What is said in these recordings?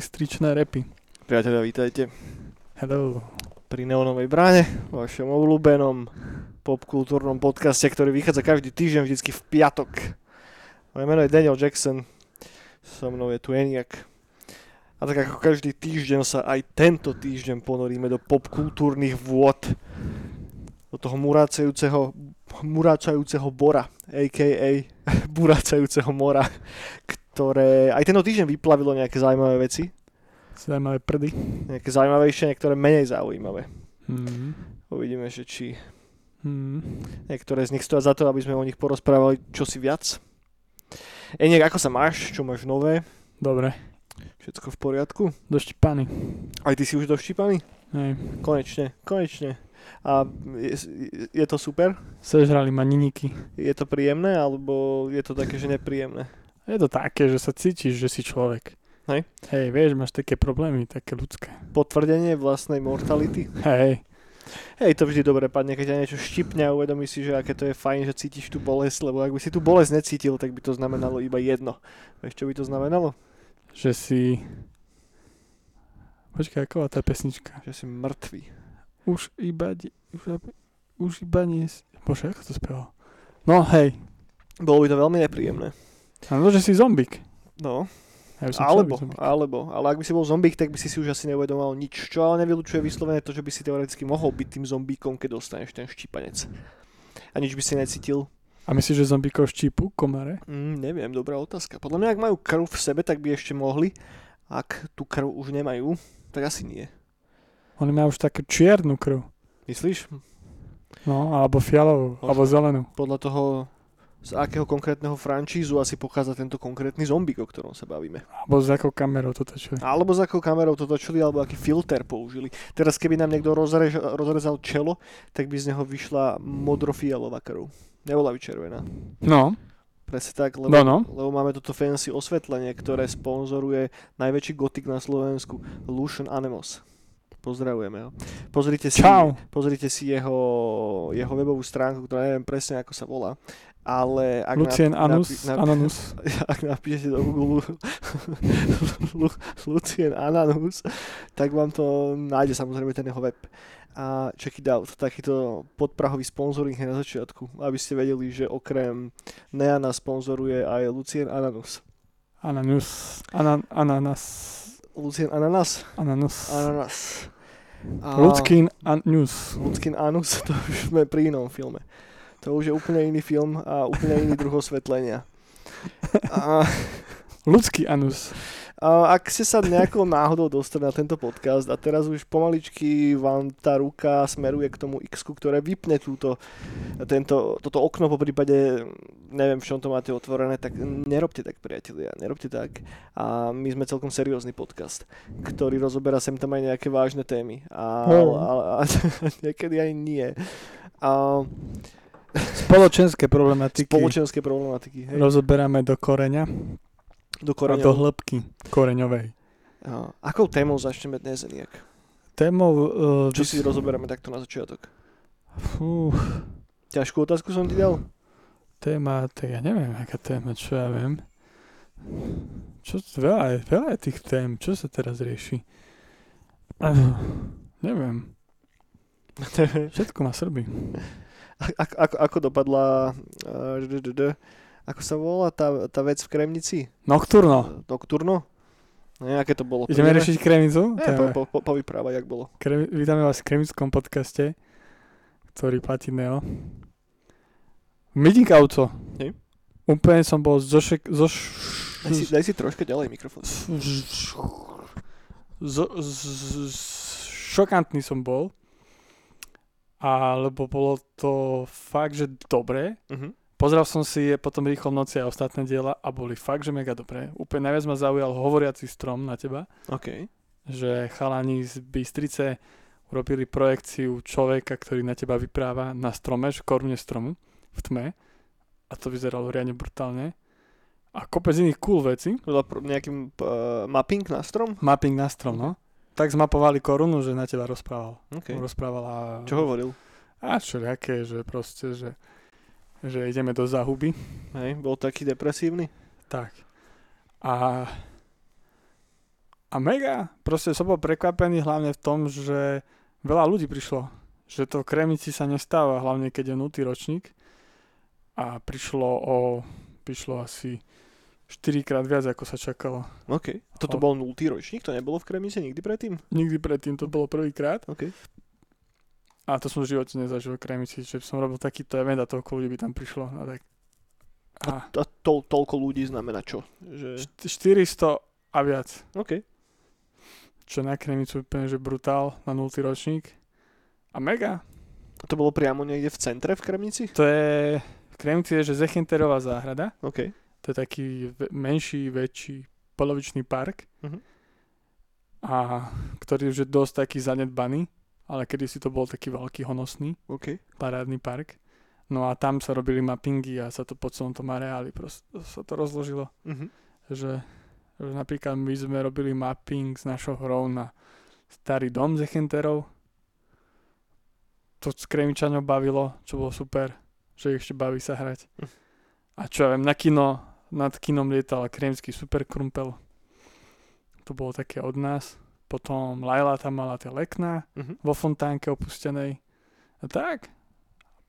Bystričné repy. Priatelia, vítajte Hello. pri Neonovej bráne, vašom obľúbenom popkultúrnom podcaste, ktorý vychádza každý týždeň, vždycky v piatok. Moje meno je Daniel Jackson, so mnou je tu Eniak. A tak ako každý týždeň sa aj tento týždeň ponoríme do popkultúrnych vôd, do toho murácajúceho, murácajúceho bora, a.k.a. burácajúceho mora, ktoré aj tento týždeň vyplavilo nejaké zaujímavé veci. Zaujímavé prdy. Nejaké zaujímavejšie, niektoré menej zaujímavé. Hmm. Uvidíme, že či Hmm. niektoré z nich stoja za to, aby sme o nich porozprávali čosi viac. Eniek, ako sa máš? Čo máš nové? Dobre. Všetko v poriadku? Doštípaný. Aj ty si už doštípaný? Hej. Konečne, konečne. A je, je to super? Sežrali ma niniky. Je to príjemné, alebo je to také, že nepríjemné? Je to také, že sa cítiš, že si človek. Hej. Hej, vieš, máš také problémy, také ľudské. Potvrdenie vlastnej mortality? Hej. Hej, to vždy dobre padne, keď ťa niečo štipne a uvedomíš si, že aké to je fajn, že cítiš tú bolesť, lebo ak by si tú bolesť necítil, tak by to znamenalo iba jedno. Vieš, čo by to znamenalo? Že si... Počkaj, aková tá pesnička? Že si mŕtvý. Už iba... Už, už iba nie... Bože, ako to spieval? No, hej. Bolo by to veľmi nepríjemné. Áno, že si zombik. No, Ja alebo, alebo, ale ak by si bol zombík, tak by si si už asi neuvedomoval nič, čo ale nevylučuje vyslovene to, že by si teoreticky mohol byť tým zombíkom, keď dostaneš ten štípanec. A nič by si necítil. A myslíš, že zombíkov štípu komare? Mm, neviem, dobrá otázka. Podľa mňa, ak majú krv v sebe, tak by ešte mohli. Ak tú krv už nemajú, tak asi nie. Oni majú už takú čiernu krv. Myslíš? No, alebo fialovú, Možno. alebo zelenú. Podľa toho, z akého konkrétneho francízu asi pochádza tento konkrétny zombík, o ktorom sa bavíme. Alebo s akou kamerou to točili. Alebo s akou kamerou to točili, alebo aký filter použili. Teraz keby nám niekto rozrež, rozrezal čelo, tak by z neho vyšla modrofialová krv. Nebola by červená. No, Presne tak, lebo, no, no. lebo máme toto fancy osvetlenie, ktoré sponzoruje najväčší gotik na Slovensku, Lucian Anemos. Pozdravujeme ho. Pozrite si, Čau. pozrite si jeho, jeho webovú stránku, ktorá neviem presne ako sa volá. Ale ak Lucien napi- Anus, napi- napi- Ananus. ak napíšete do Google Lu- Lucien Ananus, tak vám to nájde samozrejme ten jeho web. A check it out, takýto podprahový sponzoring je na začiatku, aby ste vedeli, že okrem Neana sponzoruje aj Lucien Ananus. Ananus. Anan, ananas. Lucien Ananas? Ananus. Ananas. A Ľudský anus. Ľudský Anus, to už sme pri inom filme. To už je úplne iný film a úplne iný druh osvetlenia. A Ľudský anus. A ak ste sa nejakou náhodou dostali na tento podcast a teraz už pomaličky vám tá ruka smeruje k tomu x ktoré vypne túto, tento, toto okno, po prípade neviem, v čom to máte otvorené, tak nerobte tak, priatelia, nerobte tak. A my sme celkom seriózny podcast, ktorý rozoberá sem tam aj nejaké vážne témy. A, Oh. a, a, a niekedy aj nie. A Spoločenské problematiky spoločenské problematiky. Hej, rozoberáme do koreňa do a koreňov. do hĺbky koreňovej. A, akou témou začneme dnes, Eniak? Témou... Uh, Čo si rozoberáme takto na začiatok? Fú, Ťažkú otázku som ti dal? téma, tak ja neviem, aká téma, čo ja viem. Čo, veľa je, veľa je tých tém, čo sa teraz rieši? Uh, neviem, všetko má Srby. Ako, ako, ako dopadla d- ako sa volá tá, tá vec v Kremnici? Nocturno. Nocturno? Aké to bolo? Ideme riešiť Kremicu? Ne, po, po, po, povyprávať, jak bolo. Kremi, vítame vás v Kremickom podcaste, ktorý platí Neo. Meeting auto. Hej. Úplne som bol zošek, zoš, Daj si, daj si troška ďalej mikrofón. zo, z, z, šokantný som bol. Alebo bolo to fakt, že dobré. Uh-huh. Pozrel som si je potom rýchlo v noci aj ostatné diela a boli fakt, že mega dobré. Úplne najviac ma zaujal hovoriaci strom na teba. OK. že chalani z Bystrice urobili projekciu človeka, ktorý na teba vypráva na strome, v korune stromu, v tme. A to vyzeralo riadne brutálne. A kopec iných cool veci. Nejaký uh, mapping na strom? Mapping na strom, no. Tak zmapovali korunu, že na teba rozprával. OK. Rozprávala... Čo hovoril? A všelijaké, že proste, že, že ideme do zahuby. Hej, bol taký depresívny? Tak. A A mega, proste som bol prekvapený hlavne v tom, že veľa ľudí prišlo. Že to v Kremnici sa nestáva, hlavne keď je nutý ročník. A prišlo o, prišlo asi 4 krát viac, ako sa čakalo. OK. Toto O. bol 0. ročník? To nebolo v Kremice nikdy predtým? Nikdy predtým to bolo prvýkrát. OK. A to som v živote nezažil v Kremnici, že som robil takýto event a toľko ľudí by tam prišlo. A tak. A A to, toľko ľudí znamená čo? Že... št- 400 a viac. OK. Čo na Kremnicu úplne, že brutál na 0. ročník. A mega. To bolo priamo niekde v centre v Kremnici? To je, v Kremnici je, že Zechenterová záhrada. OK. To je taký menší, väčší polovičný park. Mhm. A ktorý už je dosť taký zanedbaný. Ale kedysi to bol taký veľký honosný OK. parádny park. No a tam sa robili mappingy a sa to po celom tom areáli sa to rozložilo. Mhm. Že, že napríklad my sme robili mapping s našou hrou na starý dom Zechenterov. To s Kremičaňov bavilo, čo bolo super, že ešte baví sa hrať. Hm. A čo ja viem, na kino, nad kinom lietal kremský super krumpel. To bolo také od nás. Potom Laila tam mala tie lekná Mhm. vo fontánke opustenej. A tak.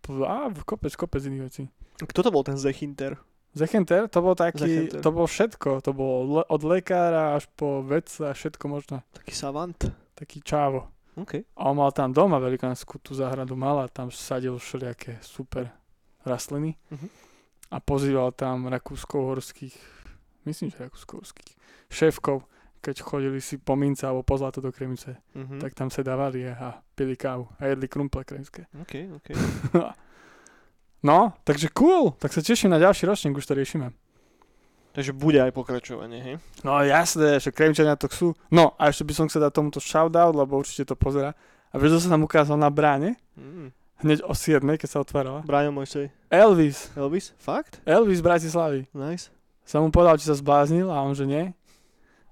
A kopec, kopec iných vecí. Kto to bol ten Zechinter? Zechenter, to bol taký, Zechenter. to bol všetko. To bolo le- od lekára až po vedca a všetko možné. Taký savant. Taký čávo. OK. A on mal tam doma velikánsku tú záhradu mal a tam sadil všelijaké super rastliny. Mhm. A pozýval tam rakúsko-horských, myslím, že rakúsko-horských šéfkov, keď chodili si po mince alebo po zlato do Kremice, Mhm. tak tam sedávali a pili kávu a jedli krumple kremské. OK, OK. No, takže cool, tak sa teším na ďalší ročník, už to riešime. Takže bude aj pokračovanie, hej? No jasné, že Kremčania to chcú. No a ešte by som chcel dať tomuto shoutout, lebo určite to pozera. A vieš, sa nám ukázal na bráne? Mm. Hneď o 7, keď sa otvárala. Braňo Mojsej. Elvis. Elvis? Fakt? Elvis z Bratislavy. Nice. Som mu povedal, či sa zbláznil a on, že nie.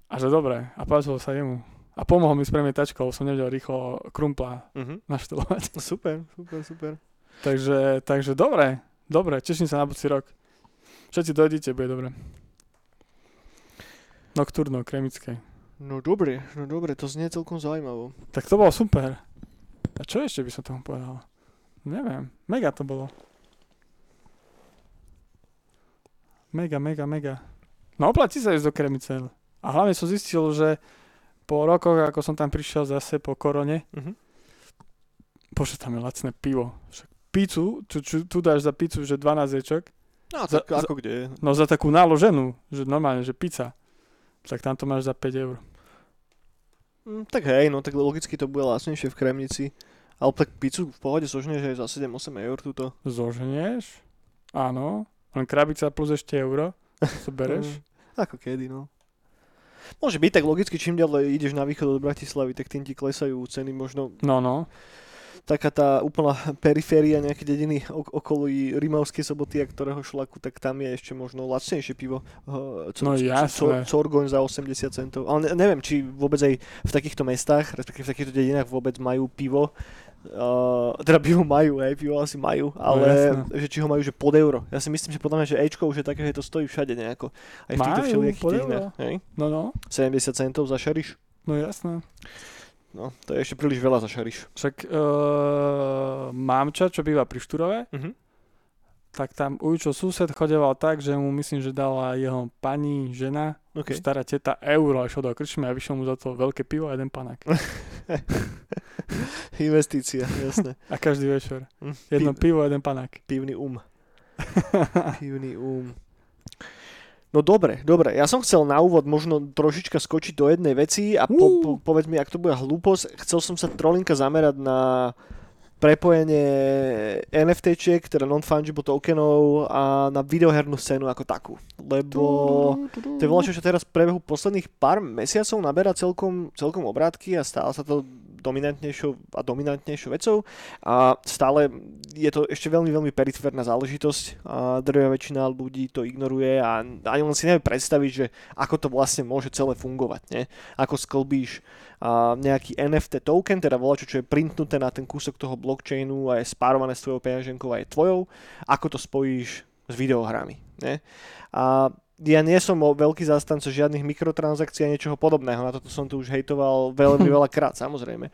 A že dobre. A páčilo sa jemu. A pomohol mi s premietačkou, som nevedel rýchlo krumpla Mhm. naštelovať. Super, super, super. takže, takže dobre. Dobre, teším sa na budúci rok. Všetci dojdite, bude dobre. Nocturno, kremické. No dobre, no dobre, to znie celkom zaujímavo. Tak to bolo super. A čo ešte by som tomu povedal? Neviem. Mega to bolo. Mega, mega, mega. No oplatí sa ísť do Kremice. A hlavne som zistil, že po rokoch, ako som tam prišiel zase po korone, Mhm. bože, tam je lacné pivo. Však pizzu, tu, tu, tu dáš za pizzu, že 12 ečok, No Za- tak ako kde? no za takú náloženú, že normálne, že pizza. Tak tam to máš za 5 eur. Mm, tak hej, no tak logicky to bude lacnejšie v Kremnici. Ale tak pizzu v pohode zožneš aj za 7-8 eur túto. Zoženieš? Áno. Len krabica plus ešte euro. To bereš. Mm, ako kedy, no. Môže byť, tak logicky čím ďalej ideš na východ od Bratislavy, tak tým ti klesajú ceny možno No, no. taká tá úplná periféria, nejaké dediny ok- okolo Rimavskej soboty a ktorého šlaku, tak tam je ešte možno lacnejšie pivo. Uh, No jasné. Corgoň za 80 centov. Ale ne, neviem, či vôbec aj v takýchto mestách, respektíve v takýchto dedinách vôbec majú pivo. Uh, teda pivo majú, hej, pivo asi majú, ale jasné. že či ho majú že pod euro. Ja si myslím, že podľa mňa, že Ečko už je také, že to stojí všade nejako. Aj v týchto všelijakých euro? Hej? No, no. 70 centov za šariš. No jasné. No, to je ešte príliš veľa za šariš. Však uh, mámča, čo býva pri Šturove, Mhm. Tak tam Ujčo sused chodeval tak, že mu myslím, že dala jeho pani, žena, OK. stará teta euro a išiel do krčmy a vyšiel mu za to veľké pivo a jeden panák. Investícia, jasné. A každý večer. Hm, Jedno Pi- pivo a jeden panák. pivný um. Pivný um. No dobre, dobre. Ja som chcel na úvod možno trošička skočiť do jednej veci a po, po, povedz mi, ak to bude hlúposť, chcel som sa trolinka zamerať na prepojenie NFTčiek, teda non-fungible tokenov a na videohernú scénu ako takú. Lebo to je čo teraz v priebehu posledných pár mesiacov naberá celkom, celkom obrátky a stále sa to dominantnejšou a dominantnejšou vecou a stále je to ešte veľmi, veľmi periférna záležitosť a drvia väčšina ľudí to ignoruje a ani len si nevie predstaviť, že ako to vlastne môže celé fungovať, ne? Ako sklbíš nejaký NFT token, teda volačo, čo je printnuté na ten kúsok toho blockchainu a je spárované s tvojou peňaženkou a je tvojou, ako to spojíš s videohrami, ne? A ja nie som veľký zastanca žiadnych mikrotransakcií a niečoho podobného. Na toto som tu už hejtoval veľmi veľa krát, samozrejme.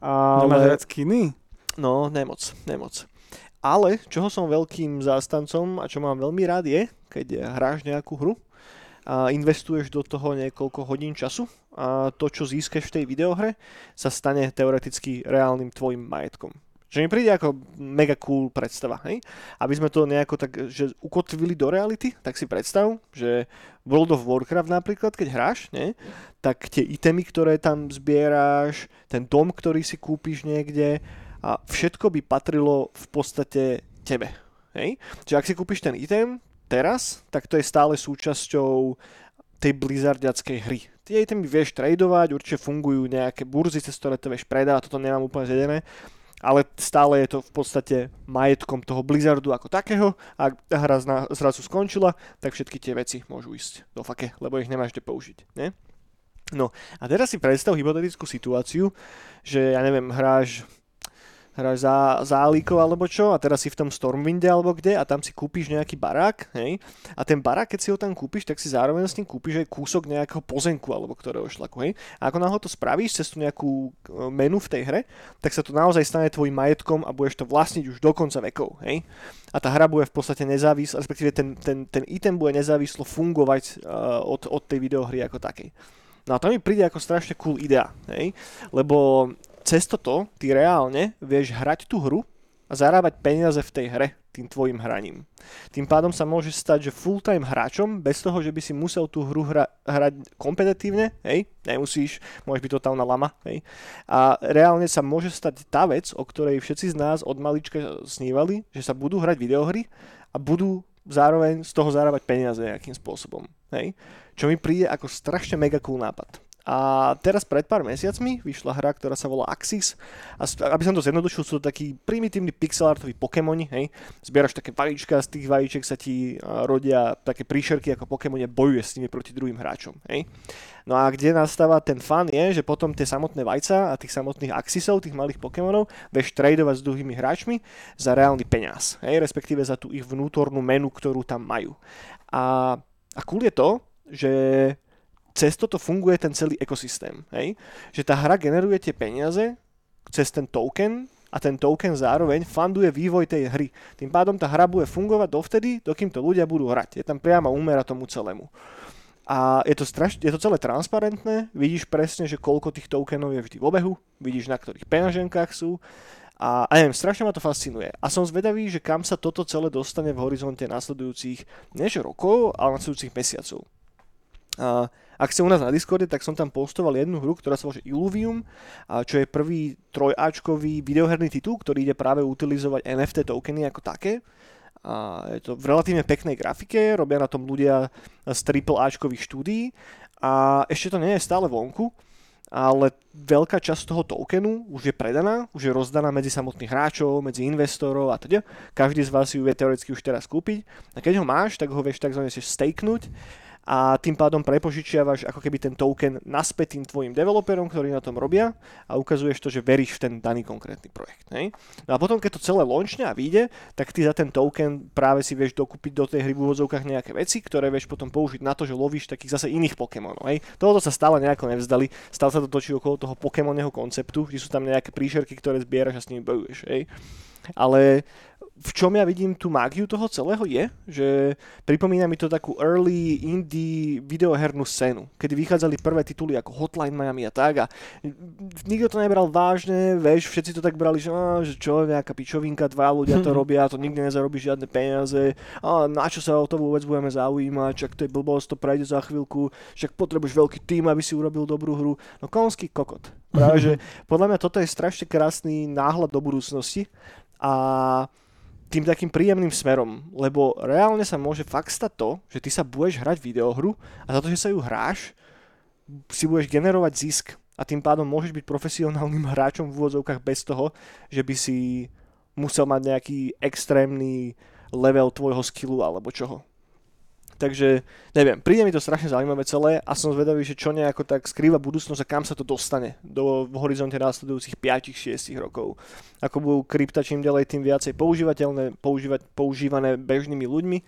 Ale... Nemáš rád skiny? No, nemoc, nemoc. Ale čoho som veľkým zástancom a čo mám veľmi rád je, keď hráš nejakú hru a investuješ do toho niekoľko hodín času a to, čo získaš v tej videohre, sa stane teoreticky reálnym tvojim majetkom. Že mi príde ako mega cool predstava, hej? Aby sme to nejako tak, že ukotvili do reality, tak si predstav, že World of Warcraft napríklad, keď hráš, ne? tak tie itemy, ktoré tam zbieráš, ten dom, ktorý si kúpiš niekde, a všetko by patrilo v podstate tebe. Hej? Čiže ak si kúpiš ten item teraz, tak to je stále súčasťou tej blizzardiackej hry. Tie itemy vieš tradovať, určite fungujú nejaké burzy, cez ktoré to vieš predávať, toto nemám úplne zjedené, ale stále je to v podstate majetkom toho Blizzardu ako takého ak hra zrazu skončila, tak všetky tie veci môžu ísť do fake, lebo ich nemáš kde použiť. Ne? No a teraz si predstav hypotetickú situáciu, že ja neviem, hráš hráš za, za Alíkov alebo čo a teraz si v tom Stormwinde alebo kde a tam si kúpiš nejaký barák, hej, a ten barák, keď si ho tam kúpiš, tak si zároveň s tým kúpiš aj kúsok nejakého pozemku alebo ktorého šlaku, hej. A ako náhle to spravíš cez tú nejakú e, menu v tej hre, tak sa to naozaj stane tvojim majetkom a budeš to vlastniť už do konca vekov, hej. A tá hra bude v podstate nezávislá, respektíve ten, ten, ten item bude nezávislo fungovať uh, od, od tej videohry ako takej. No a to mi príde ako strašne cool idea, hej? lebo cez toto ty reálne vieš hrať tú hru a zarábať peniaze v tej hre tým tvojim hraním. Tým pádom sa môže stať, že full-time hráčom, bez toho, že by si musel tú hru hra, hrať kompetitívne, hej, nemusíš, môžeš byť totálna lama, hej. A reálne sa môže stať tá vec, o ktorej všetci z nás od malička snívali, že sa budú hrať videohry a budú zároveň z toho zarábať peniaze nejakým spôsobom, hej. Čo mi príde ako strašne mega cool nápad. A teraz pred pár mesiacmi vyšla hra, ktorá sa volá Axis. A aby som to zjednodušil, sú to takí primitívni pixelartoví Pokémoni, hej. Zbieraš také vajíčka, z tých vajíček sa ti rodia také príšerky ako Pokémoni a bojuje s nimi proti druhým hráčom, hej. No a kde nastáva ten fan je, že potom tie samotné vajca a tých samotných Axisov, tých malých Pokémonov, vieš tradovať s druhými hráčmi za reálny peňaz, hej, respektíve za tú ich vnútornú menu, ktorú tam majú. A, a cool je to, že cez toto funguje ten celý ekosystém. Hej? Že tá hra generuje tie peniaze cez ten token a ten token zároveň funduje vývoj tej hry. Tým pádom tá hra bude fungovať dovtedy, dokým to ľudia budú hrať. Je tam priama úmera tomu celému. A je to, straš- je to celé transparentné, vidíš presne, že koľko tých tokenov je vždy v obehu, vidíš na ktorých peňaženkách sú a, a neviem, strašne ma to fascinuje. A som zvedavý, že kam sa toto celé dostane v horizonte nasledujúcich, než rokov, ale nasledujúcich mesiacov. A ak ste u nás na Discorde, tak som tam postoval jednu hru, ktorá sa volá Illuvium, čo je prvý trojáčkový videoherný titul, ktorý ide práve utilizovať NFT tokeny ako také. A je to v relatívne peknej grafike, robia na tom ľudia z AAAčkových štúdií a ešte to nie je stále vonku, ale veľká časť toho tokenu už je predaná, už je rozdaná medzi samotných hráčov, medzi investorov a teda. Každý z vás ju vie teoreticky už teraz kúpiť. A keď ho máš, tak ho vieš tzv. staknúť a tým pádom prepožičiavaš ako keby ten token naspäť tým tvojim developerom, ktorí na tom robia a ukazuješ to, že veríš v ten daný konkrétny projekt. Ne? No a potom, keď to celé launchne a vyjde, tak ty za ten token práve si vieš dokúpiť do tej hry v úvodzovkách nejaké veci, ktoré vieš potom použiť na to, že lovíš takých zase iných Pokémonov. Hej? Toto sa stále nejako nevzdali, stále sa to točí okolo toho Pokémonného konceptu, kde sú tam nejaké príšerky, ktoré zbieraš a s nimi bojuješ. Hej? Ale v čom ja vidím tú mágiu toho celého je, že pripomína mi to takú early indie videohernú scénu, kedy vychádzali prvé tituly ako Hotline Miami a tak a nikto to nebral vážne, vieš, všetci to tak brali, že, á, že čo, nejaká pičovinka, dva ľudia to robia, to nikdy nezarobí žiadne peniaze, a na čo sa o to vôbec budeme zaujímať, čak to je blbosť, to prejde za chvíľku, však potrebuješ veľký tým, aby si urobil dobrú hru. No konský kokot. Práve, že podľa mňa toto je strašne krásny náhľad do budúcnosti a tým takým príjemným smerom, lebo reálne sa môže fakt stať to, že ty sa budeš hrať videohru a za to, že sa ju hráš, si budeš generovať zisk a tým pádom môžeš byť profesionálnym hráčom v úvodzovkách bez toho, že by si musel mať nejaký extrémny level tvojho skillu alebo čoho. Takže neviem, príde mi to strašne zaujímavé celé a som zvedavý, že čo nejako tak skrýva budúcnosť a kam sa to dostane do, v horizonte následujúcich 5-6 rokov. Ako budú krypta čím ďalej tým viacej používateľné, používať, používané bežnými ľuďmi,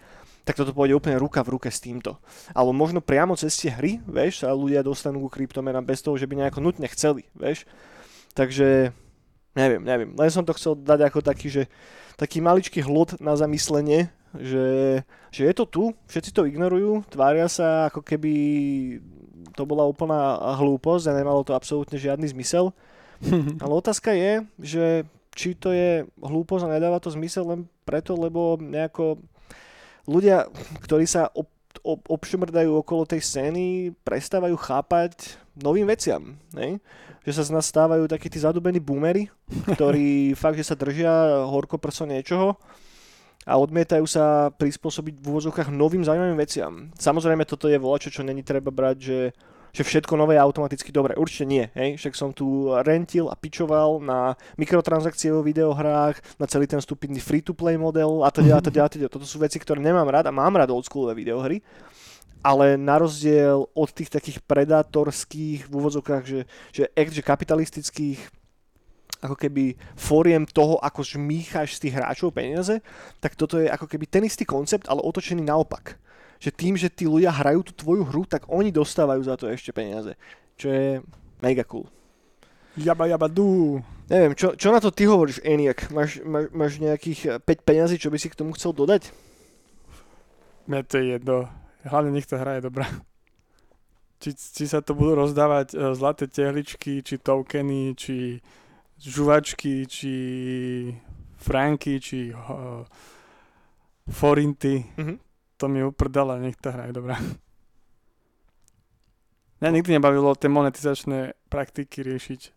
tak toto pôjde úplne ruka v ruke s týmto. Alebo možno priamo cez tie hry, vieš, sa ľudia dostanú ku kryptomenám bez toho, že by nejako nutne chceli, vieš. Takže neviem, neviem. Len som to chcel dať ako taký, že taký maličký hlod na zamyslenie, že, že je to tu, všetci to ignorujú, tvária sa ako keby to bola úplná hlúposť a nemalo to absolútne žiadny zmysel. Ale otázka je, že či to je hlúposť a nedáva to zmysel len preto, lebo nejako ľudia, ktorí sa ob, ob, obšmrdajú okolo tej scény, prestávajú chápať novým veciam. Ne? Že sa z nás stávajú takí tí zadubení boomery, ktorí fakt, že sa držia horko prso niečoho a odmietajú sa prispôsobiť v úvozovkách novým zaujímavým veciam. Samozrejme, toto je volačo, čo není treba brať, že, že všetko nové je automaticky dobré. Určite nie, hej? Však som tu rentil a pičoval na mikrotransakcie vo videohrách, na celý ten stupidný free-to-play model a teda, a teda, a teda. Toto sú veci, ktoré nemám rád a mám rád oldschoolové videohry. Ale na rozdiel od tých takých predátorských v úvodzovkách, že, že, že kapitalistických ako keby fóriem toho, ako žmýcháš z tých hráčov peniaze, tak toto je ako keby ten istý koncept, ale otočený naopak. Že tým, že tí ľudia hrajú tú tvoju hru, tak oni dostávajú za to ešte peniaze. Čo je mega cool. Jaba jaba dú. Neviem, čo, čo na to ty hovoríš, Eniak? Máš, máš, máš nejakých 5 peňazí, čo by si k tomu chcel dodať? Mne to je jedno. Hlavne nech to hra je dobrá. Či, či sa to budú rozdávať e, zlaté tehličky, či tokeny, či žuvačky, či franky, či uh, forinty. Mhm. To mi uprdala, nech tá hra je dobrá. Mňa nikdy nebavilo tie monetizačné praktiky riešiť.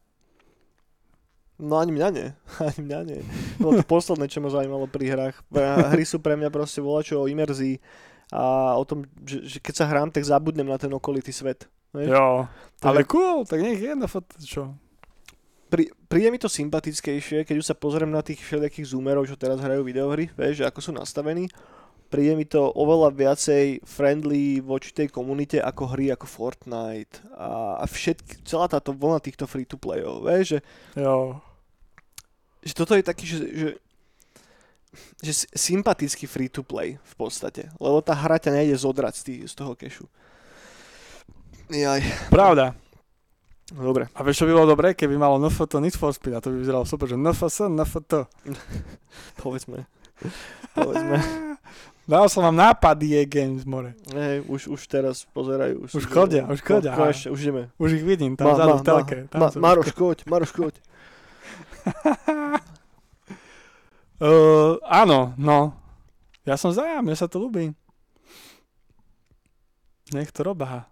No ani mňa nie. Ani mňa nie. Bolo to posledné, čo ma zaujímalo pri hrách. Hry sú pre mňa proste volačo o imerzii a o tom, že, že keď sa hrám, tak zabudnem na ten okolitý svet. Vieš? Jo, ale cool, tak nech je na foto, čo? Pri, príde mi to sympatickejšie, keď už sa pozriem na tých všelijakých zoomerov, čo teraz hrajú videohry, vieš, že ako sú nastavení. Príde mi to oveľa viacej friendly voči tej komunite ako hry ako Fortnite a, a všetky, celá táto vlna týchto free-to-playov, vieš, že, Jo, že toto je taký, že, že, že sympatický free-to-play v podstate, lebo tá hra ťa nejde zodrať z, tý, z toho kešu. Jaj, pravda. Dobre. A vieš, čo by bolo dobré, keby malo NFT Need for Speed a to by vyzeralo super, že NFS, NFT. Povedzme. Povedzme. Dal som vám nápady, je games, more. Hej, už, už teraz pozerajú. Už sú- chodia, už chodia. Ko, konečne, už ideme. Už ich vidím, tam vzadu v telke. Tam ma. Maroš, koď, Maroš, koď. Uh, áno, no. Ja som za, mne sa to ľúbi. Nech to robá.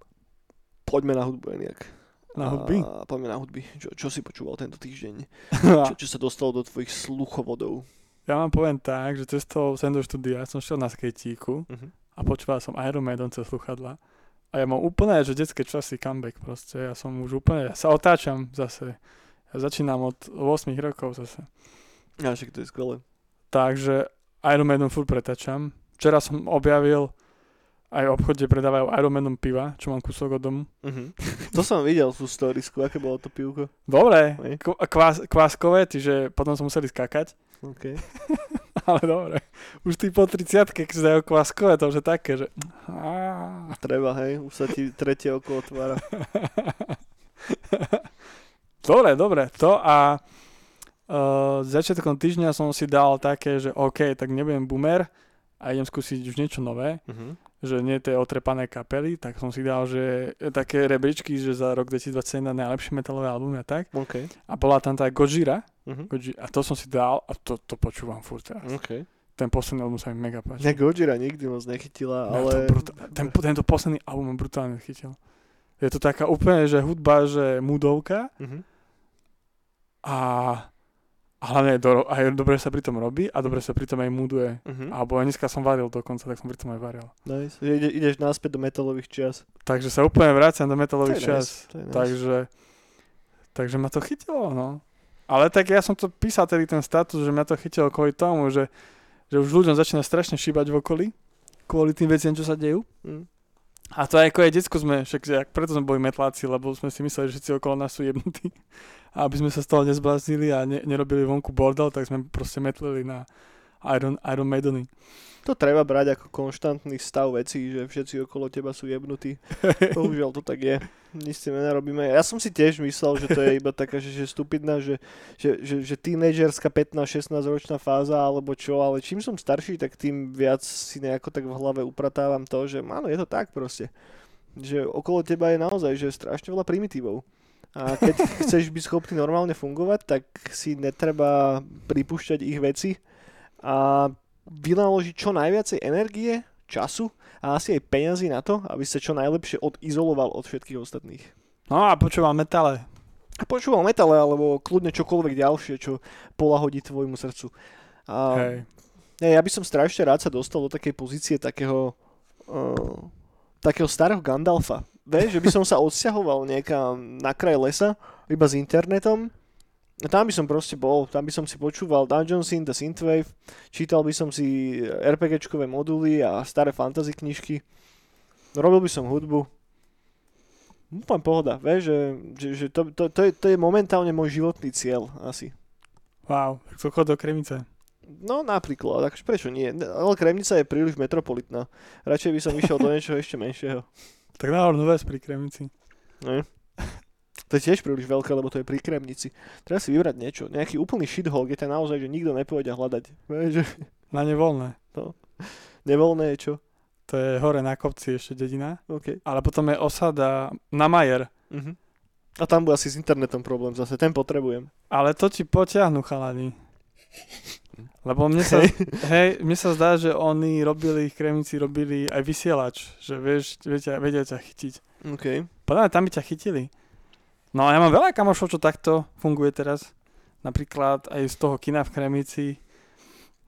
Poďme na hudbu, Eniak. Na hudby? A, poďme na hudby. Čo, čo si počúval tento týždeň? Čo, čo sa dostalo do tvojich sluchovodov? ja vám poviem tak, že cestou sem do štúdia som šiel na skejtíku Uh-huh. a počúval som Iron Maiden cez sluchadla. A ja mám úplne, že detské časy comeback proste. Ja som už úplne, ja sa otáčam zase. Ja začínam od 8 rokov zase. Ja, však to je skvelé. Takže Iron Maiden furt pretačam. Včera som objavil aj v obchode predávajú Iron Maiden piva, čo mám kúsok od domu. Uh-huh. to som videl, tú storisku, aké bolo to pivko. Dobre. K- kvás, kváskové, čiže potom som museli skakať. Okay. Ale dobre. Už tí po 30 keď si dajú kváskové, to už je také, že... Treba, hej, už sa ti tretie oko otvára. dobre, dobre. To a uh, začiatkom týždňa som si dal také, že OK, tak nebudem boomer a idem skúsiť už niečo nové. Uh-huh. Že nie tie otrepané kapely, tak som si dal, že také rebríčky, že za rok 2021 najlepšie metalové albumy a tak. OK. A bola tam tá Gojira, Uh-huh. Goji- a to som si dal a to, to počúvam furt teraz. OK. Ten posledný album sa mi mega páči. Mňa Gojira nikdy moc nechytila, to ale... brutá- ten, tento posledný album brutálne chytil. Je to taká úplne, že hudba, že mudovka Uh-huh. a, a hlavne do, aj dobre sa pri tom robí a dobre sa pri tom aj muduje. Uh-huh. Alebo aj dneska som varil dokonca, tak som pri tom aj varil. Nice. Ide, ideš naspäť do metalových čias. Takže sa úplne vraciam do metalových nice. Je nice. Takže, takže ma to chytilo, no. Ale tak ja som to písal tedy ten status, že mňa to chytilo kvôli tomu, že, že už ľuďom začína strašne šíbať v okolí kvôli tým veciam, čo sa dejú. Mm. A to aj ako aj decko sme, však preto sme boli metláci, lebo sme si mysleli, že všetci okolo nás sú jebnutí. A aby sme sa z toho nezbláznili a ne, nerobili vonku bordel, tak sme proste metlili na Iron, Iron Maideny. To treba brať ako konštantný stav vecí, že všetci okolo teba sú jebnutí. Bohužiaľ to tak je. Nič s tým nenarobíme. Ja som si tiež myslel, že to je iba taká, že, že stupidná, že, že, že, že tínedžerská 15-16 ročná fáza alebo čo, ale čím som starší, tak tým viac si nejako tak v hlave upratávam to, že áno, je to tak proste. Že okolo teba je naozaj, že strašne veľa primitívov. A keď chceš byť schopný normálne fungovať, tak si netreba pripúšťať ich veci a vynaložiť čo najviacej energie, času a asi aj peňazí na to, aby sa čo najlepšie odizoloval od všetkých ostatných. No a počúvam metále. A počúval metale alebo kľudne čokoľvek ďalšie, čo polahodí tvojmu srdcu. A Hej. ja, ja by som strašne rád sa dostal do takej pozície takého, uh, takého starého Gandalfa. Vieš, že by som sa odsťahoval niekam na kraj lesa, iba s internetom. A tam by som proste bol, tam by som si počúval Dungeons in the Synthwave, čítal by som si RPGčkové moduly a staré fantasy knižky, robil by som hudbu. Úplne pohoda, vieš, že, že, že to, to, to, je, to je momentálne môj životný cieľ asi. Wow, tak to chod do Kremice. No napríklad, akože prečo nie? Ale Kremnica je príliš metropolitná. Radšej by som išiel do niečoho ešte menšieho. Tak náhodnú ves pri Kremici. Ne? To je tiež príliš veľké, lebo to je pri Kremnici. Treba si vybrať niečo. Nejaký úplný shithole, kde to naozaj, že nikto nepôjde hľadať. Vieš, že Na ne voľné. nevoľné je čo. To je hore na kopci ešte dedina. OK. Ale potom je osada na Majer. Mhm. A tam bude asi s internetom problém zase, ten potrebujem. Ale to ti potiahnu chalani. Lebo mne sa, Hej. mne sa zdá, že oni robili, kremnici robili aj vysielač, že vieš, vedia, vedia ťa chytiť. OK. Podľa tam by ťa chytili. No a ja mám veľa kamošov, čo takto funguje teraz. Napríklad aj z toho kina v Kremici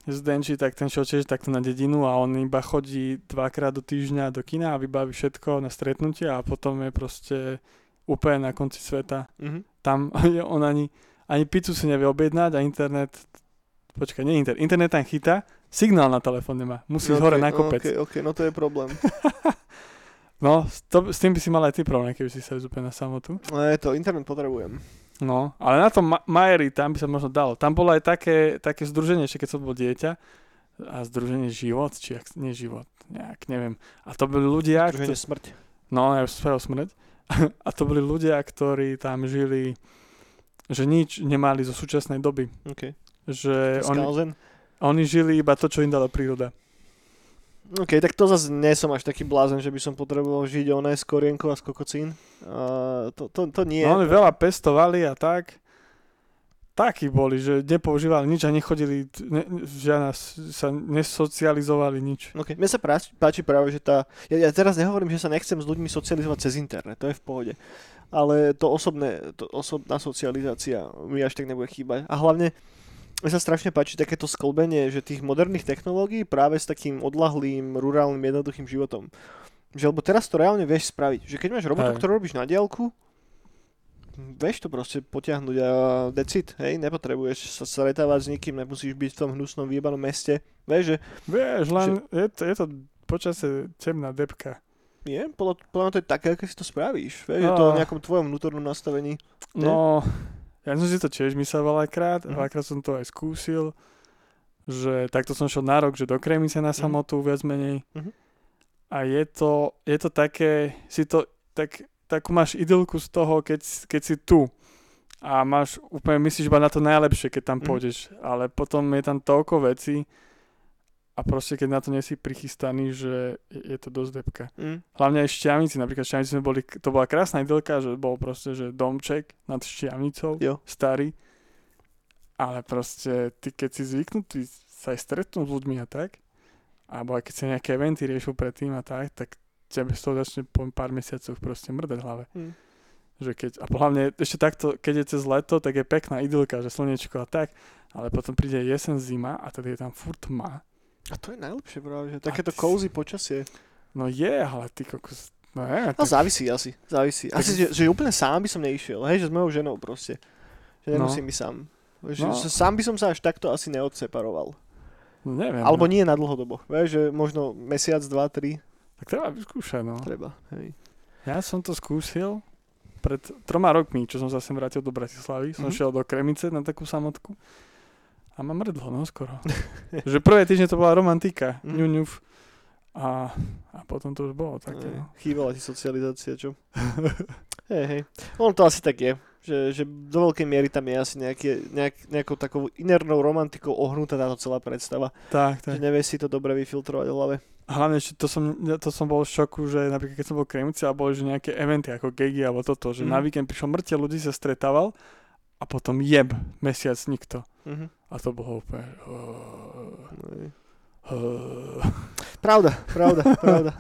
z Denči, tak ten šiel tiež takto na dedinu a on iba chodí dvakrát do týždňa do kina a vybaví všetko na stretnutie a potom je proste úplne na konci sveta. Mhm. Tam on ani, ani pizzu si nevie objednať a internet, počkaj, nie internet, internet tam chytá, signál na telefón nemá, musí ísť OK, hore na kopec. OK, OK, no to je problém. No, s, to, s tým by si mal aj ty problém, keby si sa úplne na samotu. No je to, internet potrebujem. No, ale na tom Ma- Majeri, tam by sa možno dalo. Tam bolo aj také, také združenie, ešte keď som bol dieťa, a združenie život, či ak, nie život, nejak, neviem. A to boli ľudia, Združenie kto- smrť. no, ja už smrť. a to boli ľudia, ktorí tam žili, že nič nemali zo súčasnej doby. OK. Že oni, oni žili iba to, čo im dala príroda. OK, tak to zase nie som až taký blázen, že by som potreboval žiť oné z korienkov a z kokocín. A to, to, to nie. No, oni veľa pestovali a tak. Takí boli, že nepoužívali nič a nechodili, ne, žiadna, sa nesocializovali nič. OK, mne sa páči, páči práve, že tá... Ja, ja teraz nehovorím, že sa nechcem s ľuďmi socializovať cez internet, to je v pohode. Ale to osobné, to osobná socializácia mi až tak nebude chýbať. A hlavne mne sa strašne páči takéto sklbenie, že tých moderných technológií práve s takým odlahlým, rurálnym, jednoduchým životom. Že lebo teraz to reálne vieš spraviť. Že keď máš robotu, ktorú robíš na diálku, vieš to proste potiahnuť a decit, hej, nepotrebuješ sa stretávať s nikým, nemusíš byť v tom hnusnom vyjebanom meste. Vieš, že Vieš, len je to, je to počasie temná depka. je, podľa, podľa to je také, ako si to spravíš. Vieš, je to o Ah. nejakom tvojom vnútornom nastavení. Nie? No, ja som si to tiež myslel veľakrát, Mhm. veľakrát som to aj skúsil, že takto som šiel na rok, že do Kremice na Mhm. samotu viac menej. Mhm. A je to, je to také, si to, tak, takú máš idylku z toho, keď, keď si tu. A máš úplne, myslíš iba na to najlepšie, keď tam Mhm. pôjdeš. Ale potom je tam toľko vecí a proste keď na to nie si prichystaný, že je, to dosť depka. Mm. Hlavne aj šťavnici, napríklad šťavnici sme boli, to bola krásna idylka, že bol proste, že domček nad šťavnicou, Jo. starý, ale proste ty keď si zvyknutý sa aj stretnúť s ľuďmi a tak, alebo aj keď sa nejaké eventy riešil predtým a tak, tak tebe z toho začne po pár mesiacoch proste mrdať hlave. Mm. Že keď, a hlavne ešte takto, keď je cez leto, tak je pekná idylka, že slnečko a tak, ale potom príde jesen, zima a tedy je tam furt tma. A to je najlepšie práve, že takéto ty cozy počasie. No je, ale ty kokos, no je, No závisí asi, závisí. Tak- Asi, že, že úplne sám by som neišiel, hej, že s mojou ženou proste. Že No. nemusím byť sám. Že, No. že sám by som sa až takto asi neodseparoval. No, neviem. Alebo no. nie na dlhodobo. Vieš, že možno mesiac, dva, tri Tak treba vyskúšať, no. treba. Hej. Ja som to skúsil pred troma rokmi, čo som sa sem vrátil do Bratislavy. Som Mhm. šiel do Kremice na takú samotku. A mám mrdlo, no skoro. že prvé týždne to bola romantika. Mhm. ňuňuf. A, a potom to už bolo také. No. Chýbala ti socializácia, čo? hej, hej. On to asi tak je. Že, že do veľkej miery tam je asi nejaké, nejak, nejakou takou inernou romantikou ohnutá táto celá predstava. Tak, Že tak. nevieš si to dobre vyfiltrovať v hlave. Hlavne ešte to som, to som bol v šoku, že napríklad keď som bol v Kremici a boli že nejaké eventy ako gegy alebo toto, že Mhm. na víkend prišlo mŕte ľudí sa stretával a potom jeb mesiac nikto. Mhm. A to bolo úplne... Hej. Uh, Pravda, pravda, pravda.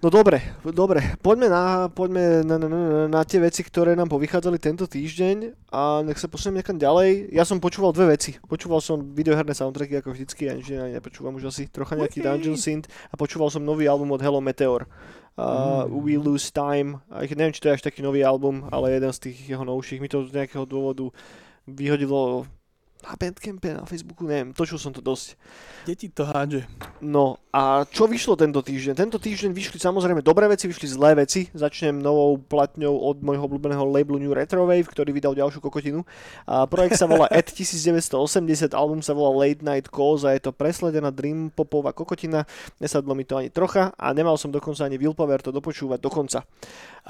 No dobre, dobre. Poďme, na, poďme na, na, na, na tie veci, ktoré nám povychádzali tento týždeň a nech sa posuniem niekam ďalej. Ja som počúval dve veci. Počúval som videoherné soundtracky ako vždycky, ja nič iné nepočúvam už asi. Trocha nejaký. Dungeon Synth a počúval som nový album od Hello Meteor. Uh, Mm. We Lose Time. A ich- neviem, či to je až taký nový album, ale jeden z tých jeho novších. Mi to z nejakého dôvodu vyhodilo na Bandcampe, na Facebooku, neviem, točil som to dosť. deti to hádže. No a čo vyšlo tento týždeň? Tento týždeň vyšli samozrejme dobré veci, vyšli zlé veci. Začnem novou platňou od môjho obľúbeného labelu New Retrowave, ktorý vydal ďalšiu kokotinu. A projekt sa volá At 1980, album sa volá Late Night Calls a je to presledená dream popová kokotina. Nesadlo mi to ani trocha a nemal som dokonca ani willpower to dopočúvať dokonca.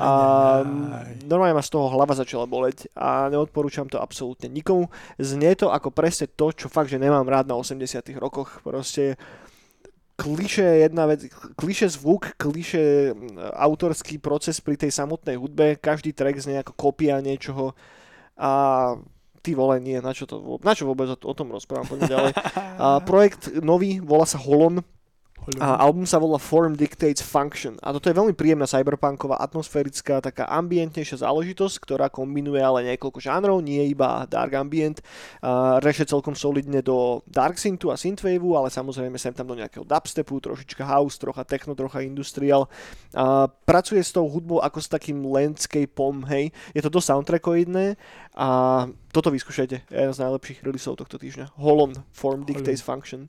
A normálne ma z toho hlava začala boleť a neodporúčam to absolútne nikomu. Znie to ako presne to, čo fakt, že nemám rád na 80 rokoch. Proste kliše je jedna vec, kliše zvuk, kliše mm, autorský proces pri tej samotnej hudbe, každý track znie ako kopia niečoho a ty vole, nie, na čo, to, na čo vôbec o, o tom rozprávam, poďme ďalej. A projekt nový, volá sa Holon, a album sa volá Form Dictates Function. A toto je veľmi príjemná cyberpunková, atmosférická, taká ambientnejšia záležitosť, ktorá kombinuje ale niekoľko žánrov, nie iba dark ambient. A reše celkom solidne do dark synthu a synthwaveu, ale samozrejme sem tam do nejakého dubstepu, trošička house, trocha techno, trocha industrial. A pracuje s tou hudbou ako s takým landscapeom, hej. Je to dosť soundtrackoidné a toto vyskúšajte. Je jeden z najlepších releaseov tohto týždňa. Holon Form Dictates Function.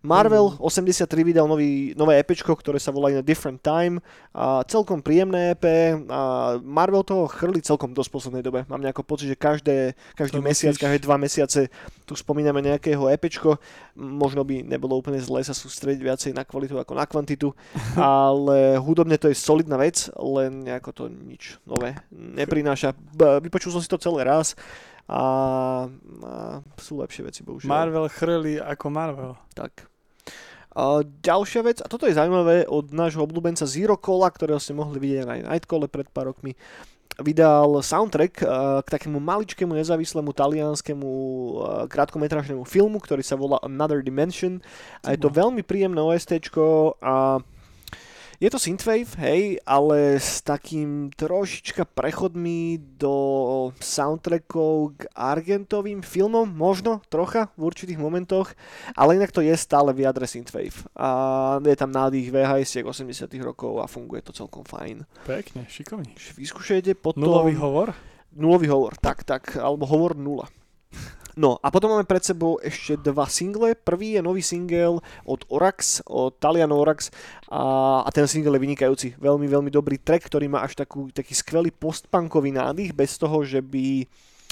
Marvel 83 vydal nový, nové EPčko, ktoré sa volá In a Different Time. A celkom príjemné EP. A Marvel toho chrli celkom dosť v poslednej dobe. Mám nejako pocit, že každé, každý To mesiac, musíš- každé dva mesiace tu spomíname nejakého EPčko. Možno by nebolo úplne zlé sa sústrediť viacej na kvalitu ako na kvantitu, ale hudobne to je solidná vec, len nejako to nič nové neprináša. Vypočul som si to celé raz a, a sú lepšie veci, bohužiaľ. Marvel chrli ako Marvel. Tak. A ďalšia vec, a toto je zaujímavé od nášho obľúbenca Zero Cola, ktorého ste mohli vidieť aj na Nightcole pred pár rokmi, vydal soundtrack k takému maličkému nezávislému talianskému krátkometrážnemu filmu, ktorý sa volá Another Dimension a je to veľmi príjemné OSTčko a je to synthwave, hej, ale s takým trošička prechodmi do soundtrackov k argentovým filmom, možno trocha v určitých momentoch, ale inak to je stále v jadre synthwave. A je tam nádych VHS 80 rokov a funguje to celkom fajn. Pekne, šikovný. Čiže Vyskúšajte potom... Nulový hovor? Nulový hovor, tak, tak, alebo hovor nula. No a potom máme pred sebou ešte dva single. Prvý je nový single od Orax, od Taliano Orax a, a ten single je vynikajúci. Veľmi, veľmi dobrý track, ktorý má až takú, taký skvelý postpunkový nádych, bez toho, že by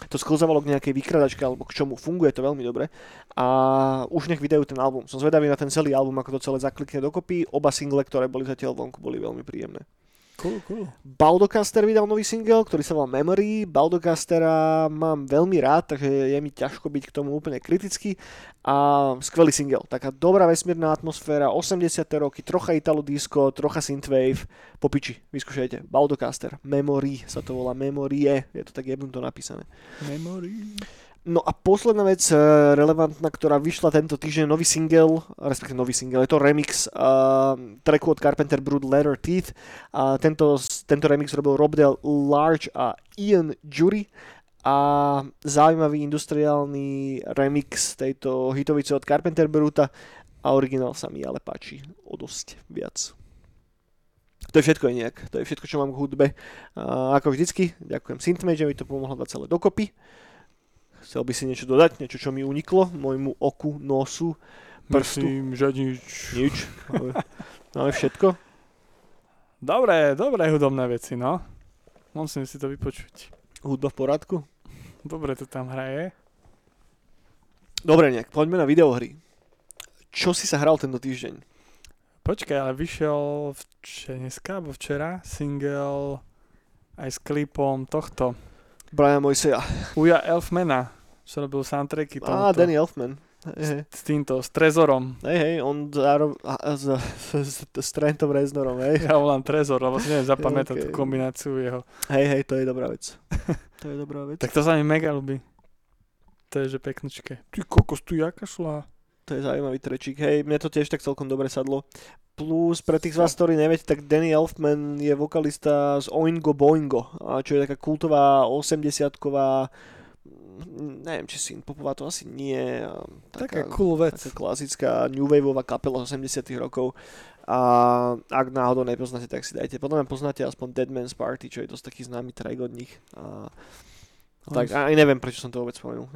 to sklzávalo k nejakej vykradačke alebo k čomu. Funguje to veľmi dobre a už nech vydajú ten album. Som zvedavý na ten celý album, ako to celé zaklikne dokopy. Oba single, ktoré boli zatiaľ vonku, boli veľmi príjemné. Cool, cool. Baldocaster vydal nový single, ktorý sa volá Memory. Baldocastera mám veľmi rád, takže je mi ťažko byť k tomu úplne kritický. A skvelý single, taká dobrá vesmírna atmosféra, 80. roky, trocha italo disco, trocha synthwave. Po piči, vyskúšajte. Baldocaster, Memory sa to volá, Memorie, je to tak jebnuto napísané. Memory. No a posledná vec eh, relevantná, ktorá vyšla tento týždeň, nový single, respektíve nový single, je to remix uh, tracku od Carpenter Brood Leather Teeth. A tento, tento remix robil Rob Del Large a Ian Jury a zaujímavý industriálny remix tejto hitovice od Carpenter Bruta a originál sa mi ale páči o dosť viac. To je všetko nejak, to je všetko, čo mám k hudbe. A ako vždycky, ďakujem Synthmage, že mi to pomohlo dať celé dokopy. Chcel by si niečo dodať, niečo, čo mi uniklo, môjmu oku, nosu, Prstu? Myslím, že nič. Nič. Máme všetko? Dobré, dobré hudobné veci, no. Musím si to vypočuť. Hudba v poradku? Dobre to tam hraje. Dobre, nejak, poďme na videohry. Čo si sa hral tento týždeň? Počkaj, ale vyšiel vč- dneska, alebo včera single aj s klipom tohto. Brian Moiseja. Uja Elfmana, čo robil soundtracky tomuto. Á, Danny Elfman. Hej. S týmto, s Trezorom. Hej, hej, on zároveň s, s, s Trentom Reznorom, hej. Ja volám Trezor, lebo si neviem zapamätať Okay. tú kombináciu jeho. Hej, hej, to je dobrá vec. To je dobrá vec. Tak to sa mi mega ľúbi. To je že peknočké. Ty kokos, tu jaká šla. To je zaujímavý trečík. Hej, mne to tiež tak celkom dobre sadlo. Plus, pre tých z vás, ktorí neviete, tak Danny Elfman je vokalista z Oingo Boingo, čo je taká kultová 80-ková mm, neviem, či synpopová to asi nie. Taká Taká, cool vec. taká klasická new waveová kapela z 80 rokov. A ak náhodou nepoznáte, tak si dajte. Potom poznáte aspoň Dead Man's Party, čo je dosť taký známy track od nich. A, a tak, aj neviem, prečo som to vôbec spomenul.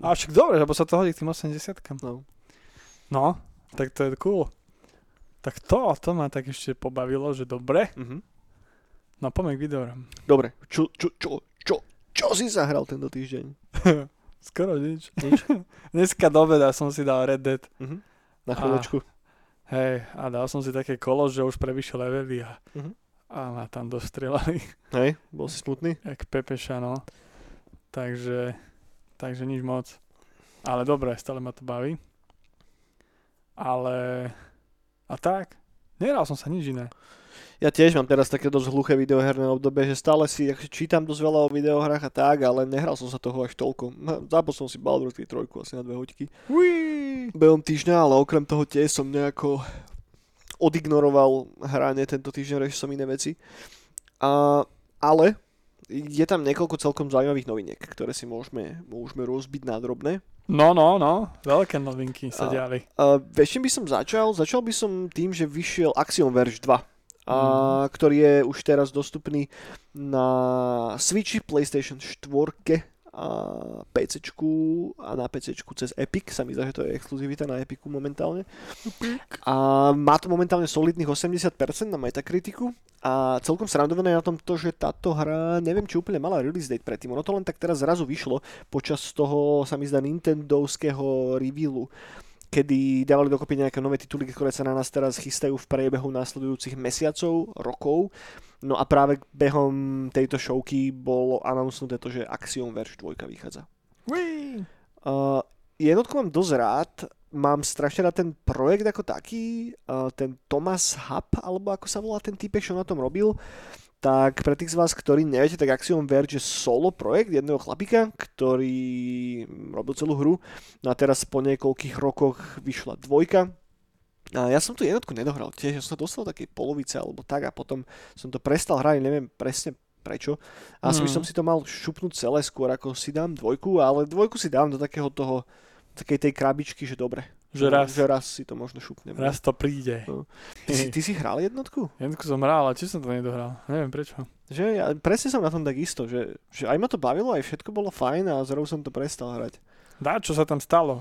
A však dobre, lebo sa to hodí k tým 80 No. No, tak to je cool. Tak to, to ma tak ešte pobavilo, že dobre. Mhm. No poďme k videoram. Dobre, čo, čo, čo, čo, čo si zahral tento týždeň? Skoro nič. Nič? Dneska do obeda som si dal Red Dead. Mhm. Na chvíľočku. Hej, a dal som si také kolo, že už prevyšil levely a, Mhm. a ma tam dostrelali, Hej, bol si smutný? jak Pepeša, no. Takže, takže nič moc. Ale dobre, stále ma to baví. Ale, a tak, nehral som sa nič iné. Ja tiež mám teraz také dosť hluché videoherné obdobie, že stále si akože čítam dosť veľa o videohrách a tak, ale nehral som sa toho až toľko. No, Zapol som si Baldur's Gate 3 asi na dve hoďky. Behom týždňa, ale okrem toho tiež som nejako odignoroval hranie tento týždeň, riešil som iné veci. A, ale je tam niekoľko celkom zaujímavých noviniek, ktoré si môžeme, môžeme rozbiť na drobné. No, no, no, veľké novinky sa A- diali. Uh, vieš, by som začal? Začal by som tým, že vyšiel Axiom Verge 2, a, ktorý je už teraz dostupný na Switchi, PlayStation 4 a PC a na PC cez Epic. Sa mi zdá, že to je exkluzivita na Epiku momentálne. A má to momentálne solidných 80% na Metakritiku a celkom srandované na tom to, že táto hra, neviem či úplne mala release date predtým, ono to len tak teraz zrazu vyšlo počas toho, sa mi zdá, Nintendovského revealu kedy dávali dokopy nejaké nové tituly, ktoré sa na nás teraz chystajú v priebehu následujúcich mesiacov, rokov. No a práve behom tejto showky bolo announcnuté to, že Axiom Verge 2 vychádza. Uí. Uh, jednotku mám dosť rád, mám strašne rád ten projekt ako taký, uh, ten Thomas Hub, alebo ako sa volá ten typek, čo na tom robil, tak pre tých z vás, ktorí neviete, tak Axiom Verge je solo projekt jedného chlapika, ktorý robil celú hru. No a teraz po niekoľkých rokoch vyšla dvojka. A ja som tu jednotku nedohral tiež, ja som sa dostal do takej polovice alebo tak a potom som to prestal hrať, neviem presne prečo. A asi by Mhm. som si to mal šupnúť celé skôr, ako si dám dvojku, ale dvojku si dám do takého toho, takej tej krabičky, že dobre. Že raz, že raz si to možno šupnem. raz to príde. No. Ty, si, ty si hral jednotku? Jednotku som hral, ale či som to nedohral. Neviem prečo. Že ja presne som na tom tak isto, že, že aj ma to bavilo, aj všetko bolo fajn a zrovna som to prestal hrať. Dá, čo sa tam stalo?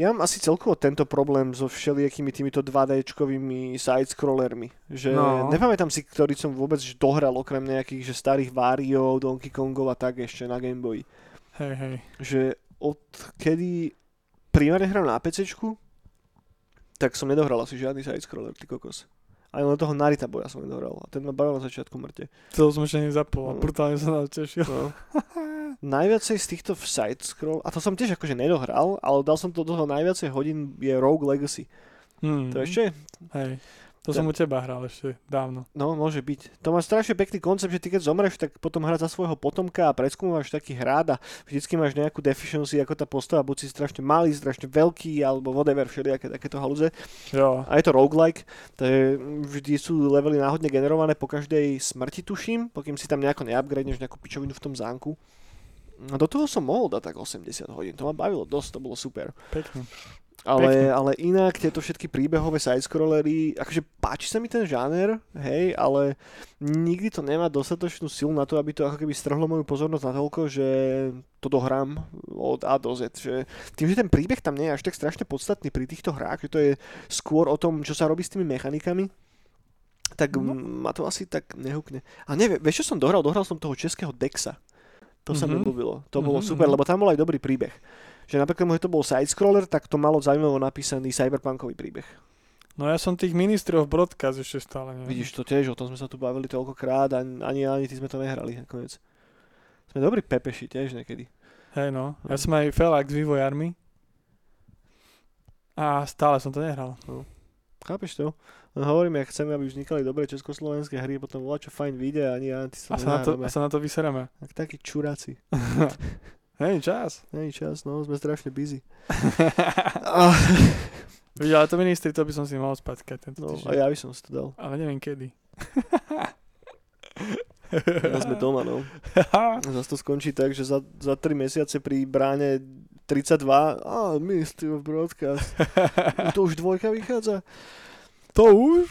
Ja mám asi celkovo tento problém so všelijakými týmito 2D-čkovými side-scrollermi. Že No. nepamätám si, ktorý som vôbec dohral, okrem nejakých že starých Wario, Donkey Kongov a tak ešte na Game Boy. Hej, hej. Že od kedy primárne hram na PCčku, tak som nedohral asi žiadny side-scroller, ty kokos. Aj len toho Narita boja som nedohral. A ten ma bavil na začiatku mŕte. To som ešte nezapol a No. brutálne sa na tešil. No. Najviacej z týchto side scroll, a to som tiež akože nedohral, ale dal som to do toho najviacej hodín je Rogue Legacy. Hmm. To ešte? Hej. To som u teba hral ešte dávno. No, môže byť. To má strašne pekný koncept, že ty keď zomreš, tak potom hrať za svojho potomka a preskúmaš taký hrad a vždycky máš nejakú deficiency, ako tá postava, buď si strašne malý, strašne veľký, alebo whatever, všelijaké takéto halúze. Jo. A je to roguelike, takže vždy sú levely náhodne generované po každej smrti, tuším, pokým si tam nejako neupgradeneš nejakú pičovinu v tom zámku. A do toho som mohol dať tak 80 hodín, to ma bavilo dosť, to bolo super. Pekne. Ale, Pekne. ale inak tieto všetky príbehové sidescrollery, akože páči sa mi ten žáner, hej, ale nikdy to nemá dostatočnú silu na to, aby to ako keby strhlo moju pozornosť natoľko, že to dohrám od A do Z. Že tým, že ten príbeh tam nie je až tak strašne podstatný pri týchto hrách, že to je skôr o tom, čo sa robí s tými mechanikami, tak No. ma to asi tak nehukne. A neviem, vieš čo som dohral? Dohral som toho českého Dexa. To sa mi Mhm. ľúbilo. To bolo Mhm, super, lebo tam bol aj dobrý príbeh. Že napriek tomu, že to bol side-scroller, tak to malo zaujímavo napísaný cyberpunkový príbeh. No ja som tých ministrov broadcast ešte stále neviem. Vidíš to tiež, o tom sme sa tu bavili toľkokrát a ani, ani ty sme to nehrali nakoniec. Sme dobrí pepeši tiež niekedy. Hej no, ja som aj felak s vývojármi. A stále som to nehral. Chápeš to? No, hovorím, ak chceme, aby vznikali dobré československé hry, potom volá čo fajn vyjde a ani ja, ty sa A sa, na to, a sa na to vyseráme. Tak takí čuráci. Hej, čas. Není čas, no, sme strašne busy. a, Vidíš, ale to ministri, to by som si mal spať keď tento no, týždeň. a ja by som si to dal. Ale neviem kedy. Ja sme doma, no. Zas to skončí tak, že za, za 3 mesiace pri bráne 32, a Ministry of Broadcast. To už dvojka vychádza. To už?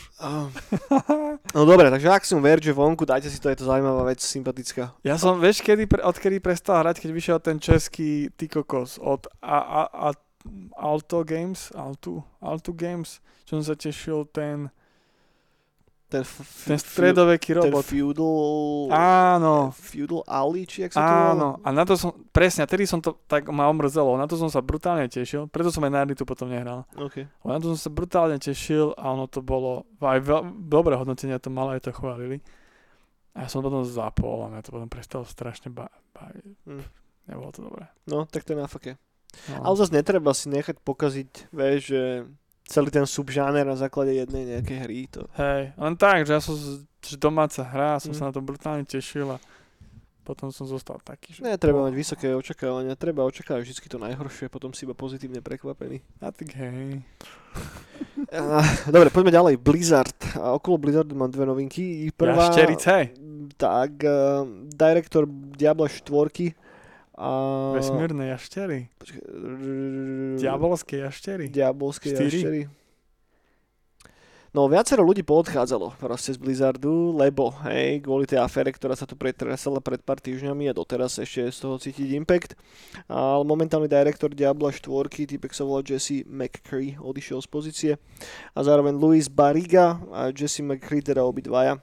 No dobre, takže Axiom Verge vonku, dajte si to, je to zaujímavá vec, sympatická. Ja som, vieš, kedy, pre, odkedy prestal hrať, keď vyšiel ten český ty kokos od a, a, a, Alto Games, Altu, Altu Games, čo som sa tešil, ten, Ten, f- ten stredoveký ten robot. feudal... Áno, Feudal Ali, či jak sa to áno. A na to som, presne, tedy som to tak ma omrzelo, na to som sa brutálne tešil, preto som aj na Arditu potom nehral. OK. Ale na to som sa brutálne tešil a ono to bolo, aj veľ, dobré hodnotenia to malo, aj to chválili. A ja som potom zapol a mňa to potom prestalo strašne ba- baviť. Hm. Nebolo to dobré. No, tak to je na fake. No. Ale zase netreba si nechať pokaziť, vieš, že celý ten subžáner na základe jednej nejakej hry. To... Hej, len tak, že ja som že domáca hra, som Mm. sa na to brutálne tešil a potom som zostal taký, že... Netreba mať vysoké očakávania, treba očakávať vždy to najhoršie, potom si iba pozitívne prekvapený. A tak hej. Dobre, poďme ďalej. Blizzard. A okolo Blizzardu mám dve novinky. Prvá... Jašterice. Tak, uh, direktor Diablo 4 a... Vesmírne jaštery. Počkaj, r- Diabolské jaštery. Diabolské Štyri. jaštery. No, viacero ľudí poodchádzalo proste z Blizzardu, lebo, hej, kvôli tej afére, ktorá sa tu pretresala pred pár týždňami a doteraz ešte z toho cítiť impact. Ale momentálny direktor Diabla 4, typek sa volá Jesse McCree, odišiel z pozície. A zároveň Luis Barriga a Jesse McCree, teda obidvaja.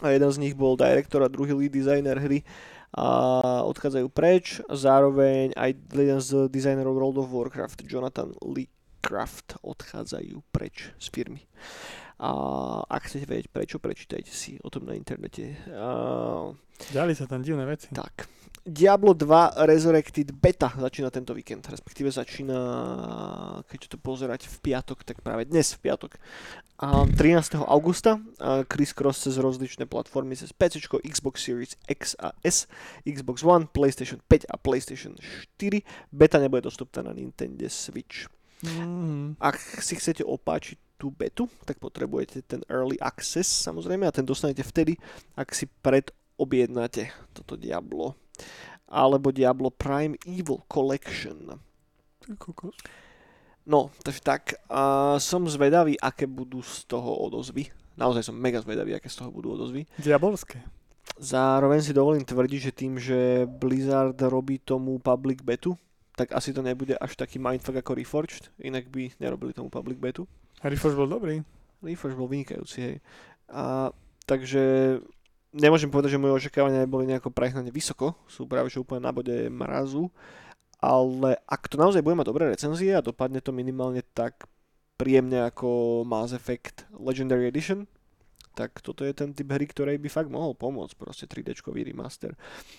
A jeden z nich bol direktor a druhý lead designer hry odchádzajú preč. Zároveň aj jeden z dizajnerov World of Warcraft, Jonathan Lee Craft odchádzajú preč z firmy. A ak chcete vedieť prečo, prečítajte si o tom na internete. A, Ďali sa tam divné veci. tak. Diablo 2 Resurrected Beta začína tento víkend, respektíve začína, keď to pozerať v piatok, tak práve dnes v piatok. A 13. augusta Chris Cross cez rozličné platformy, cez PC, Xbox Series X a S, Xbox One, PlayStation 5 a PlayStation 4. Beta nebude dostupná na Nintendo Switch. Mm. Ak si chcete opáčiť tú betu, tak potrebujete ten Early Access samozrejme a ten dostanete vtedy, ak si predobjednáte toto Diablo alebo Diablo Prime Evil Collection. No, takže tak, a som zvedavý, aké budú z toho odozvy. Naozaj som mega zvedavý, aké z toho budú odozvy. Diabolské. Zároveň si dovolím tvrdiť, že tým, že Blizzard robí tomu public betu, tak asi to nebude až taký mindfuck ako Reforged, inak by nerobili tomu public betu. Harry Forge bol dobrý. Reforge bol vynikajúci, hej. A, takže nemôžem povedať, že moje očakávania neboli nejako prehnane vysoko, sú práve že úplne na bode mrazu, ale ak to naozaj bude mať dobré recenzie a dopadne to minimálne tak príjemne ako Mass Effect Legendary Edition, tak toto je ten typ hry, ktorej by fakt mohol pomôcť, proste 3D-čkový remaster.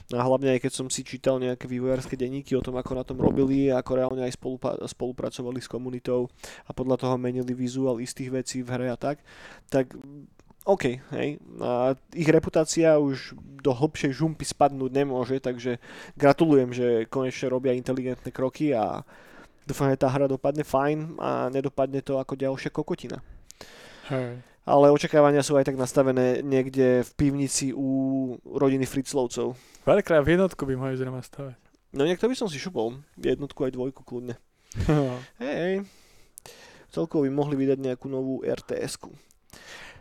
A hlavne aj keď som si čítal nejaké vývojárske denníky o tom, ako na tom robili, ako reálne aj spolupa- spolupracovali s komunitou a podľa toho menili vizuál istých vecí v hre a tak, tak OK, hej. A ich reputácia už do hlbšej žumpy spadnúť nemôže, takže gratulujem, že konečne robia inteligentné kroky a dúfam, že tá hra dopadne fajn a nedopadne to ako ďalšia kokotina. Hej. Ale očakávania sú aj tak nastavené niekde v pivnici u rodiny Fritzlovcov. Veľkrát v jednotku by mohli zrejme stavať. No niekto by som si šupol, jednotku aj dvojku kľudne. Hej, hej. Celkovo by mohli vydať nejakú novú RTS-ku.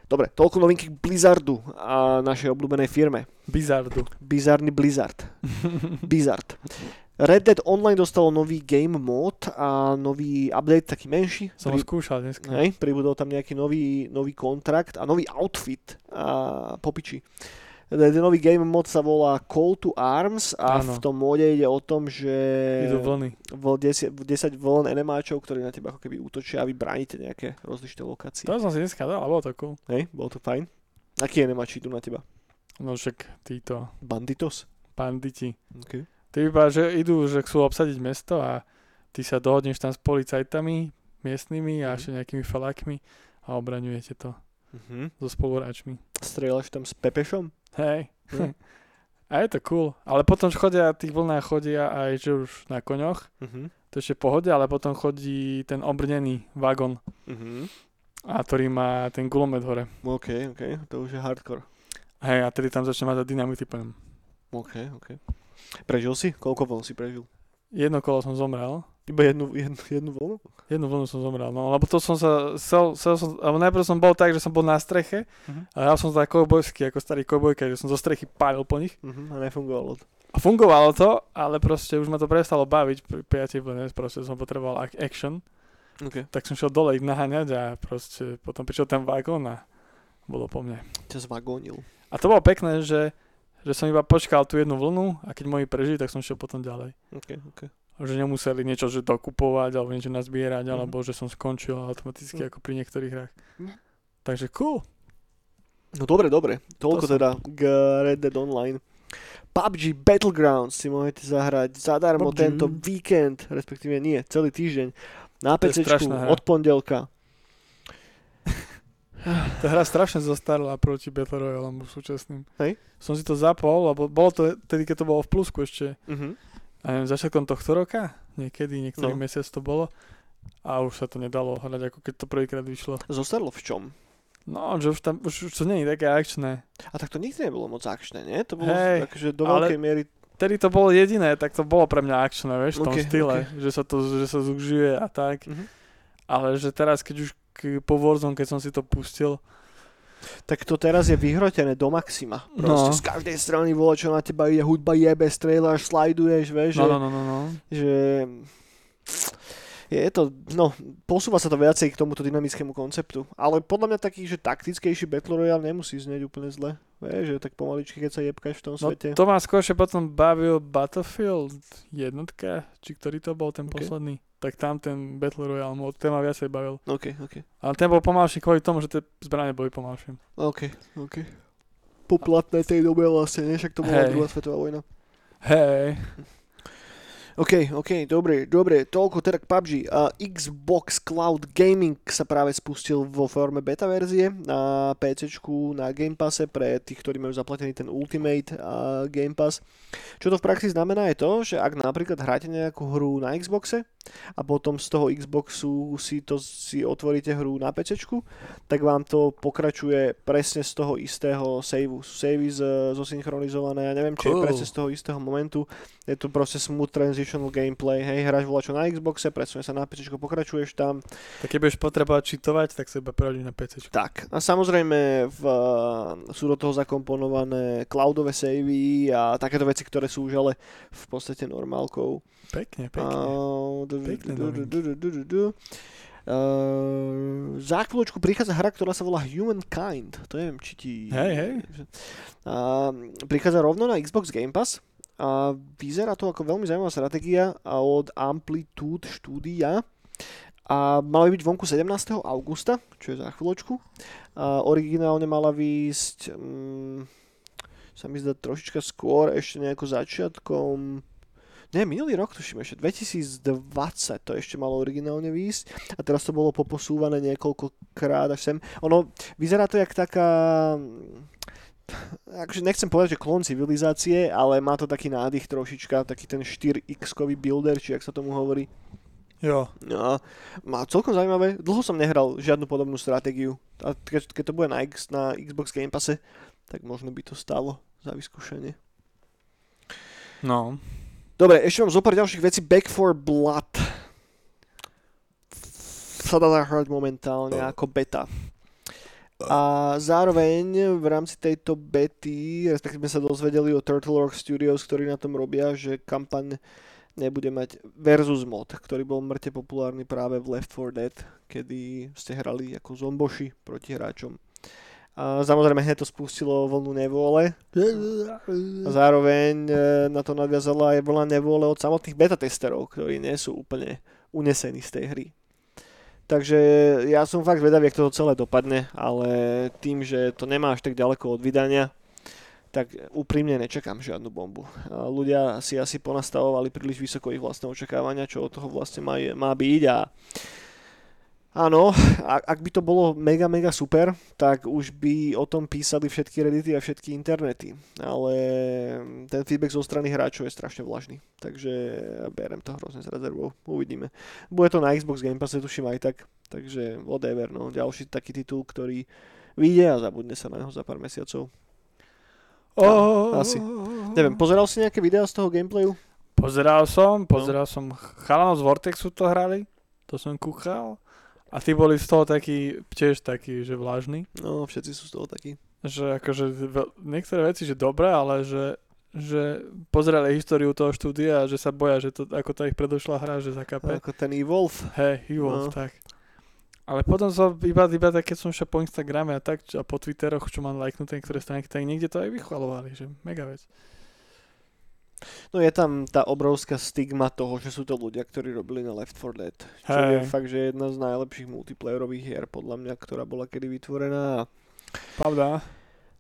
Dobre, toľko novinky k Blizzardu a našej obľúbenej firme. Bizardu. Bizarný Blizzard. Blizzard. Red Dead Online dostalo nový game mod a nový update, taký menší. Som ho skúšal dneska. Hej, pribudol tam nejaký nový, nový kontrakt a nový outfit a popiči. Ten nový game mod sa volá Call to Arms a Áno. v tom móde ide o tom, že Idú vlny. vo 10, 10 vln enemáčov, ktorí na teba ako keby útočia a vy bránite nejaké rozličné lokácie. To som si dneska dal, a bolo to cool. Hej, bolo to fajn. Akí enemáči idú na teba? No však títo Banditos? banditi. Okay. Ty vypadá, že idú, že chcú obsadiť mesto a ty sa dohodneš tam s policajtami miestnymi a Mhm. ešte nejakými falákmi a obraňujete to Uh-huh. so spoluhráčmi. Strieľaš tam s Pepešom? Hej. Hm. a je to cool. Ale potom chodia, tých vlnách chodia aj že už na koňoch. Uh-huh. To je ešte pohode, ale potom chodí ten obrnený vagón, Uh-huh. a ktorý má ten gulomet hore. OK, OK, to už je hardcore. Hej, a tedy tam začne mať dynamity plnom. OK, OK. Prežil si? Koľko vln si prežil? Jedno kolo som zomrel. Iba jednu, jednu, jednu vlnu? Jednu vlnu som zomrel, no lebo to som sa, sel, sel som, alebo najprv som bol tak, že som bol na streche Mhm. a ja som tak kovbojský, ako starý kovbojka, že som zo strechy pálil po nich. Uh-huh. A nefungovalo to. A fungovalo to, ale proste už ma to prestalo baviť pri 5 vlne, proste som potreboval action, OK. tak som šiel dole ich naháňať a proste potom prišiel ten vagón a bolo po mne. Ťa zvagónil. A to bolo pekné, že, že som iba počkal tú jednu vlnu a keď moji prežili, tak som šiel potom ďalej. OK, OK. Že nemuseli niečo že dokupovať alebo niečo nazbierať, Mhm. alebo že som skončil automaticky Mhm. ako pri niektorých hrách. Mhm. Takže cool. No dobre, dobre. Toľko To som- teda k Red Dead Online. PUBG Battlegrounds si môžete zahrať zadarmo PUBG. tento víkend, respektíve nie, celý týždeň. Na PC od pondelka. Tá hra strašne zostarla proti Battle Royale súčasným. Hej. Som si to zapol, lebo bolo to tedy, keď to bolo v plusku ešte, Uh-huh. a neviem, začiatkom tohto roka, niekedy, niektorý No. mesiac to bolo. A už sa to nedalo hrať, ako keď to prvýkrát vyšlo. Zostarlo v čom? No, že už tam, už, už to nie je také akčné. A tak to nikdy nebolo moc akčné, nie? To bolo Hej, akože do ale- veľkej miery... Vtedy to bolo jediné, tak to bolo pre mňa akčné, vieš, v tom Ok, štýle, že sa to, že sa zužuje a tak. Uh-huh. Ale že teraz, keď už po Warzone, keď som si to pustil, Tak to teraz je vyhrotené do maxima. Proste No. z každej strany vole, čo na teba ide, hudba jebe, strieľaš, slajduješ, vieš, no, že, no, no, no, no. že je to, no, posúva sa to viacej k tomuto dynamickému konceptu. Ale podľa mňa taký, že taktickejší Battle Royale nemusí znieť úplne zle. Vieš, že tak pomaličky, keď sa jebkaš v tom No svete. to ma skôršie potom bavil Battlefield jednotka, či ktorý to bol ten Ok. posledný. Tak tam ten Battle Royale mod, ten ma viacej bavil. OK, OK. Ale ten bol pomalší kvôli tomu, že tie zbranie boli pomalšie. OK, OK. Poplatné tej dobe vlastne, nie? Však to bola Hej. druhá svetová vojna. Hej, OK, OK, dobre, dobre, toľko teda k PUBG. Uh, Xbox Cloud Gaming sa práve spustil vo forme beta verzie na PC, na Game Passe pre tých, ktorí majú zaplatený ten Ultimate uh, Game Pass. Čo to v praxi znamená je to, že ak napríklad hráte nejakú hru na Xboxe a potom z toho Xboxu si, to, si otvoríte hru na PC, tak vám to pokračuje presne z toho istého saveu. Savey zosynchronizované, ja neviem, či je Cool. presne z toho istého momentu. Je to proste smooth transitional gameplay, hej, hráš volačo na Xboxe, presunie sa na PC, pokračuješ tam. tak keď budeš potrebovať čitovať, tak sa iba prehodíš na PC. Tak, a samozrejme v, sú do toho zakomponované cloudové savey a takéto veci, ktoré sú už ale v podstate normálkou. Pekne, pekne. Du. Uh, za chvíľočku prichádza hra, ktorá sa volá Humankind. To neviem, či ti... Hej, hej. Uh, prichádza rovno na Xbox Game Pass. A vyzerá to ako veľmi zaujímavá stratégia od Amplitude štúdia. A mala by byť vonku 17. augusta, čo je za chvíľočku. A originálne mala výjsť, um, sa mi zdá trošička skôr, ešte nejako začiatkom nie, minulý rok tuším ešte, 2020 to ešte malo originálne výjsť a teraz to bolo poposúvané niekoľkokrát až sem. Ono, vyzerá to jak taká, akože nechcem povedať, že klon civilizácie, ale má to taký nádych trošička, taký ten 4X-kový builder, či jak sa tomu hovorí. Jo, No, má celkom zaujímavé. Dlho som nehral žiadnu podobnú stratégiu. A keď, keď to bude na, X, na Xbox Game Passe, tak možno by to stalo za vyskúšanie. no. Dobre, ešte mám zo pár ďalších vecí. Back for Blood. sa dá zahrať momentálne ako beta. A zároveň v rámci tejto bety, respektíve sa dozvedeli o Turtle Rock Studios, ktorí na tom robia, že kampaň nebude mať versus mod, ktorý bol mŕte populárny práve v Left 4 Dead, kedy ste hrali ako zomboši proti hráčom. A samozrejme hneď to spustilo vlnu nevôle. A zároveň e, na to nadviazala aj vlna nevôle od samotných beta testerov, ktorí nie sú úplne unesení z tej hry. Takže ja som fakt vedavý, ako to celé dopadne, ale tým, že to nemá až tak ďaleko od vydania, tak úprimne nečakám žiadnu bombu. A ľudia si asi ponastavovali príliš vysoko ich vlastné očakávania, čo od toho vlastne má, má byť a Áno, ak, by to bolo mega, mega super, tak už by o tom písali všetky reddity a všetky internety. Ale ten feedback zo strany hráčov je strašne vlažný. Takže berem to hrozne s rezervou. Uvidíme. Bude to na Xbox Game Pass, tuším aj tak. Takže whatever, no. Ďalší taký titul, ktorý vyjde a zabudne sa na neho za pár mesiacov. Oh. Asi. Neviem, pozeral si nejaké videá z toho gameplayu? Pozeral som, pozeral no. som. Chalanov z Vortexu to hrali, to som kúchal. A ty boli z toho taký, tiež taký, že vlážny? No, všetci sú z toho takí. Že akože niektoré veci, že dobré, ale že, že pozerali históriu toho štúdia a že sa boja, že to, ako tá ich predošla hra, že zakape. Ako ten Evolve. Hej, Evolve, no. tak. Ale potom som iba, iba tak, keď som šiel po Instagrame a tak, a po Twitteroch, čo mám lajknuté niektoré stránky, tak niekde to aj vychvalovali, že mega vec. No je tam tá obrovská stigma toho, že sú to ľudia, ktorí robili na Left 4 Dead. Čo hey. je fakt, že jedna z najlepších multiplayerových hier, podľa mňa, ktorá bola kedy vytvorená. Pravda.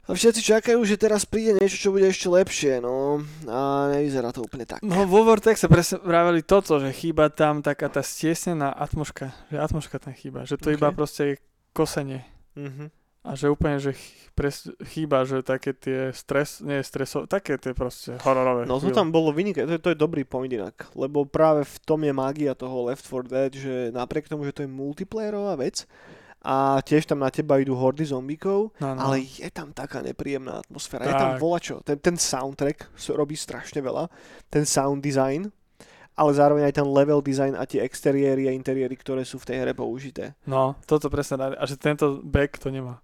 A všetci čakajú, že teraz príde niečo, čo bude ešte lepšie, no. A nevyzerá to úplne tak. No vo sa presne vraveli toto, že chýba tam taká tá stiesnená atmoška. Že atmoška tam chýba. Že to okay. iba proste je kosenie. Mm-hmm. A že úplne, že pres, chýba, že také tie stres, nie stresové, také tie proste hororové. No to tam bolo vynikajúce, to, je, to je dobrý point inak, lebo práve v tom je mágia toho Left 4 Dead, že napriek tomu, že to je multiplayerová vec, a tiež tam na teba idú hordy zombíkov, no, no. ale je tam taká nepríjemná atmosféra. Tak. Je tam volačo. Ten, ten soundtrack robí strašne veľa. Ten sound design, ale zároveň aj ten level design a tie exteriéry a interiéry, ktoré sú v tej hre použité. No, toto presne. A že tento back to nemá.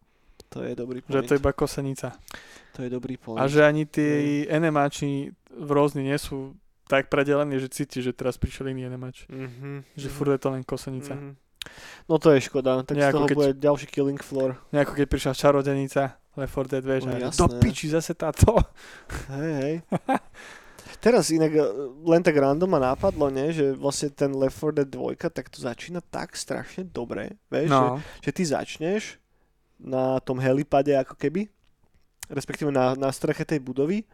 To je dobrý point. Že to je iba kosenica. To je dobrý point. A že ani tí mm. enemáči v rôzny nie sú tak predelení, že cíti, že teraz prišiel iný enemač. Mm-hmm. Že furt je to len kosenica. Mm-hmm. No to je škoda, tak Nejako z toho keď, bude ďalší killing floor. Nejako keď prišla čarodenica, Left 4 Dead, vieš, no, do piči zase táto. Hej, hej. Teraz inak eh, len tak random ma nápadlo, ne, že vlastne ten Left 4 Dead 2 tak to začína tak strašne dobre, vieš, no. že, že ty začneš na tom helipade ako keby, respektíve na, na streche tej budovy,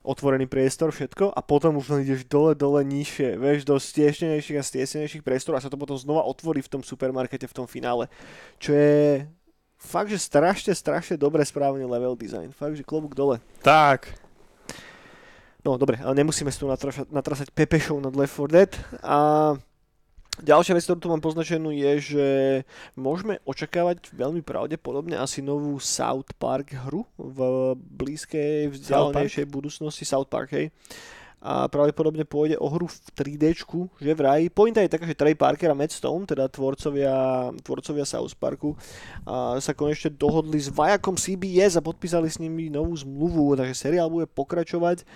otvorený priestor, všetko a potom už len ideš dole, dole, nižšie, vieš, do stiešnenejších a stiešnenejších priestorov a sa to potom znova otvorí v tom supermarkete v tom finále, čo je fakt, že strašne, strašne dobre správny level design, fakt, že klobúk dole. Tak. No dobre, ale nemusíme si tu natrasať, natrasať Pepe nad Left 4 Dead a Ďalšia vec, ktorú tu mám poznačenú je, že môžeme očakávať veľmi pravdepodobne asi novú South Park hru v blízkej, vzdialenejšej budúcnosti. South Park, hej a pravdepodobne pôjde o hru v 3D, že vraj. Pointa je taká, že Trey Parker a Matt Stone, teda tvorcovia, tvorcovia South Parku, a sa konečne dohodli s Vajakom CBS a podpísali s nimi novú zmluvu, takže seriál bude pokračovať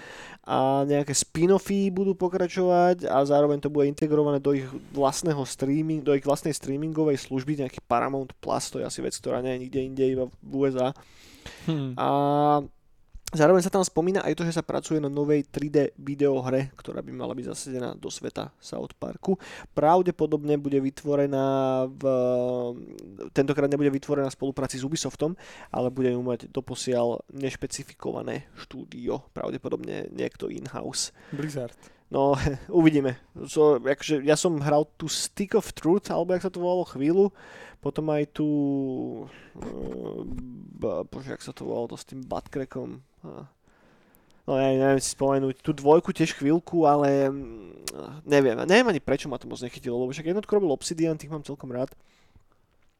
a nejaké spin-offy budú pokračovať a zároveň to bude integrované do ich vlastného streaming, do ich vlastnej streamingovej služby, nejaký Paramount Plus, to je asi vec, ktorá nie je nikde inde, iba v USA. Hmm. A Zároveň sa tam spomína aj to, že sa pracuje na novej 3D videohre, ktorá by mala byť zasadená do sveta South Parku. Pravdepodobne bude vytvorená v... Tentokrát nebude vytvorená v spolupráci s Ubisoftom, ale bude ju mať doposiaľ nešpecifikované štúdio. Pravdepodobne niekto in-house. Blizzard. No, uvidíme. So, akože, ja som hral tu Stick of Truth, alebo jak sa to volalo chvíľu, potom aj tu, uh, bože, jak sa to volalo, to s tým Batcrackom, no ja neviem si spomenúť, tú dvojku tiež chvíľku, ale mm, neviem, neviem ani prečo ma to moc nechytilo, lebo však jednotku robil Obsidian, tých mám celkom rád.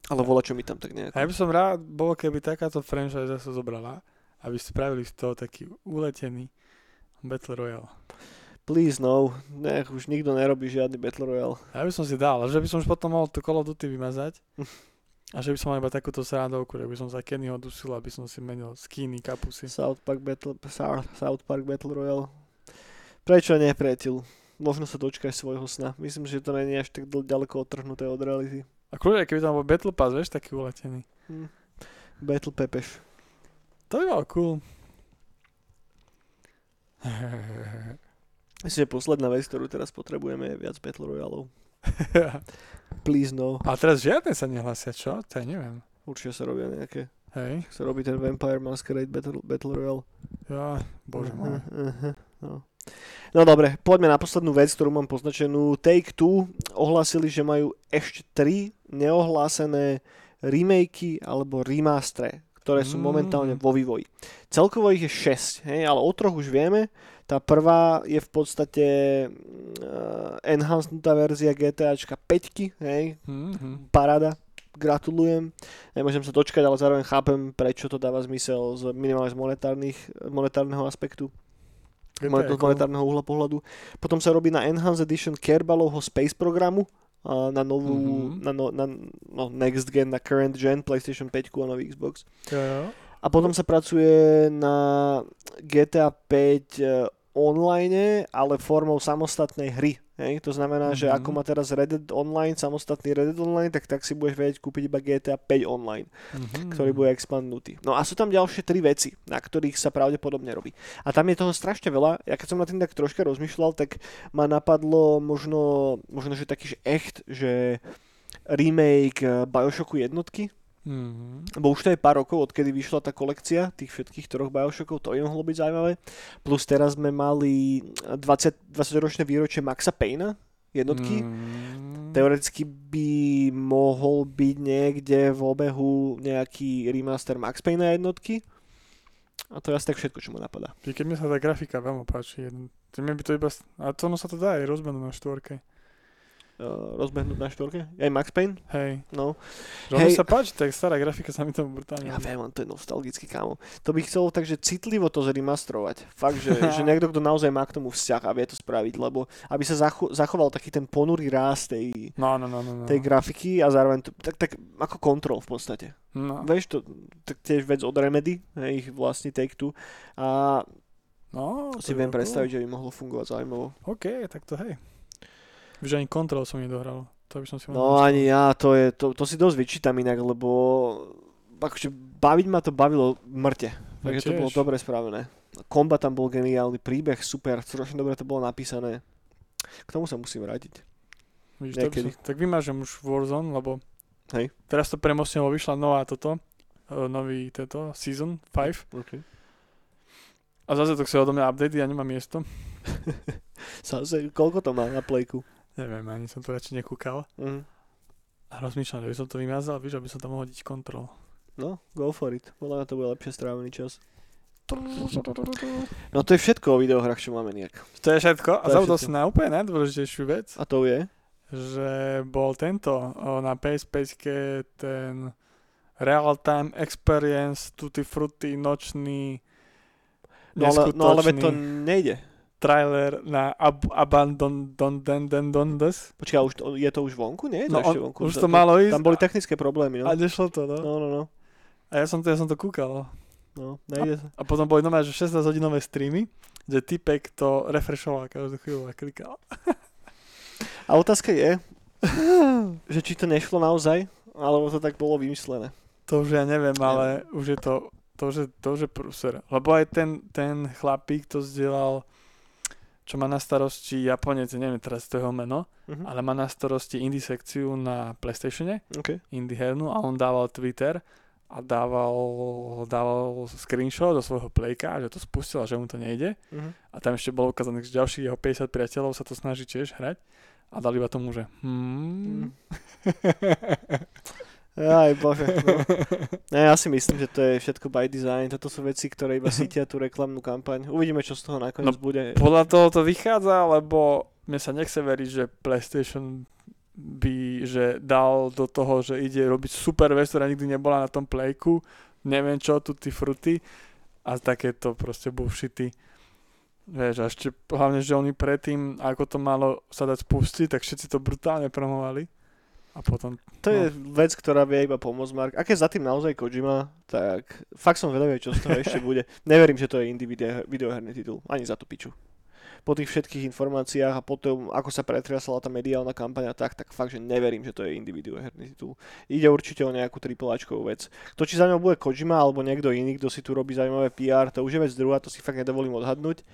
Ale vola, čo mi tam tak nejako. Ja by som rád bol, keby takáto franchise sa zobrala, aby spravili z toho taký uletený Battle Royale. Please no, nech už nikto nerobí žiadny Battle Royale. Ja by som si dal, že by som už potom mohol to Call of Duty vymazať. A že by som mal iba takúto srandovku, že by som sa Kennyho dusil, aby som si menil skiny, kapusy. South Park Battle, South South Park Battle Royale. Prečo nie, priateľ? Možno sa dočkaj svojho sna. Myslím, že to je až tak ďaleko odtrhnuté od reality. A kľúde, keby tam bol Battle Pass, vieš, taký uletený. Hm. Battle Pepeš. To by bolo cool. Myslím, že posledná vec, ktorú teraz potrebujeme, je viac Battle Royalov. Please no. A teraz žiadne sa nehlasia, čo? To ja neviem. Určite sa robia nejaké. Hej, Sa robí ten Vampire Masquerade Battle, Battle Royale. ja, bože môj. Uh-huh, no. no dobre, poďme na poslednú vec, ktorú mám poznačenú. Take-Two ohlásili, že majú ešte tri neohlásené remakey alebo remastre, ktoré sú Mm. momentálne vo vývoji. Celkovo ich je 6, hej, ale o troch už vieme. Tá prvá je v podstate uh, enhancednutá verzia GTAčka 5, hej, Mhm. paráda, gratulujem. Nemôžem sa dočkať, ale zároveň chápem, prečo to dáva zmysel z minimálne z monetárnych, monetárneho aspektu, GTA monet- je z cool. monetárneho uhla pohľadu. Potom sa robí na Enhanced Edition Kerbalovho Space programu, na novú, Mhm. na, no, na no, next gen, na current gen, PlayStation 5 a nový Xbox. Jo, jo. A potom sa pracuje na GTA 5 e, online, ale formou samostatnej hry. Hej? To znamená, že Mhm. ako má teraz Red Dead Online, samostatný Red Dead Online, tak, tak si budeš vedieť kúpiť iba GTA 5 online, Mhm. ktorý bude expandnutý. No a sú tam ďalšie tri veci, na ktorých sa pravdepodobne robí. A tam je toho strašne veľa. Ja keď som na tým tak troška rozmýšľal, tak ma napadlo možno, možno že taký že echt, že remake e, Bioshocku jednotky, Mhm. Lebo už to je pár rokov, odkedy vyšla tá kolekcia tých všetkých troch Bioshockov, to by mohlo byť zaujímavé. Plus teraz sme mali 20, 20-ročné výročie Maxa Payna jednotky. Mhm. Teoreticky by mohol byť niekde v obehu nejaký remaster Max Payna jednotky. A to je asi tak všetko, čo ma napadá. Keď mi sa tá grafika veľmi páči, jedn- to mi by to iba... A to ono sa to dá aj rozbenúť na štvorke. Uh, rozbehnúť na štvorke? Aj Max Payne? Hej. No. Že Hej. sa páči, tak stará grafika sa mi to brutálne... Ja viem, on to je nostalgický kámo. To by chcelo takže citlivo to zremastrovať. Fakt, že, že niekto, kto naozaj má k tomu vzťah a vie to spraviť, lebo aby sa zacho- zachoval taký ten ponurý ráz tej, No, no, no, no. no. tej grafiky a zároveň to, tak, tak ako kontrol v podstate. no. Vieš, to tak tiež vec od Remedy, ich vlastný Take-Two a no si viem predstaviť, že by mohlo fungovať zaujímavo. OK, tak to hej. Víš, ani kontrol som nedohral. To by som si No ani ja, to, je, to, to si dosť vyčítam inak, lebo akože baviť ma to bavilo mŕte. Ja Takže to bolo dobre spravené. Kombat tam bol geniálny, príbeh super, strašne dobre to bolo napísané. K tomu sa musím vrátiť. By niekedy. som, tak vymážem už Warzone, lebo Hej. teraz to premostím, lebo vyšla nová toto, e, nový tento, season 5 Okay. a zase to chce odo mňa update, ja nemám miesto. Zase, koľko to má na plejku? Neviem, ani som to radšej nekúkal. Mhm. A rozmýšľam, že by som to vymazal, víš, aby som tam mohol hodiť kontrol. No, go for it. Podľa mňa to bude lepšie strávený čas. No to je všetko o videohrách, čo máme nejak. To je všetko. A zabudol si na úplne najdôležitejšiu vec, A to je? že bol tento na PS5 ten Real Time Experience Tutti Frutti nočný No ale, no ale to nejde. Trailer na Ab- Abandon Don Den Den Dondes. Počkaj, už to, je to už vonku? Nie je to No, ešte on, vonku? už to malo ísť Tam boli technické problémy, no. a nešlo to, no. No, no, no. A ja som to, ja som to kúkal. No, nejde to. A potom boli normálne, že 16 hodinové streamy, že typek to refreshoval každú chvíľu a klikal. A otázka je, že či to nešlo naozaj, alebo to tak bolo vymyslené. To už ja neviem, ale už je to, to že, to že prúser. Lebo aj ten, ten chlapík to zdieľal, čo má na starosti Japonec, neviem teraz to jeho meno, Mhm. ale má na starosti indie sekciu na Playstatione, OK. indie hernú a on dával Twitter a dával, dával screenshot do svojho playka, že to spustil a že mu to nejde. Mhm. A tam ešte bolo ukázané, že ďalších jeho 50 priateľov sa to snaží tiež hrať a dali iba tomu, že hmm. Aj bože. No. Ne, ja si myslím, že to je všetko by design. Toto sú veci, ktoré iba sítia tú reklamnú kampaň. Uvidíme, čo z toho nakoniec No, bude. Podľa toho to vychádza, lebo mne sa nechce veriť, že PlayStation by že dal do toho, že ide robiť super vec, ktorá nikdy nebola na tom playku, neviem čo, tutti frutti a takéto proste bullshity. Vieš, a ešte hlavne, že oni predtým, ako to malo sa dať spustiť, tak všetci to brutálne promovali. A potom, To je vec, ktorá vie iba pomôcť, Mark. Ak je za tým naozaj Kojima, tak fakt som vedavý, čo z toho ešte bude. Neverím, že to je indie video, videoherný titul. Ani za tú piču. Po tých všetkých informáciách a po tom, ako sa pretriasala tá mediálna kampaňa, tak, tak fakt, že neverím, že to je indie videoherný titul. Ide určite o nejakú tripláčkovú vec. To, či za ňou bude Kojima alebo niekto iný, kto si tu robí zaujímavé PR, to už je vec druhá, to si fakt nedovolím odhadnúť.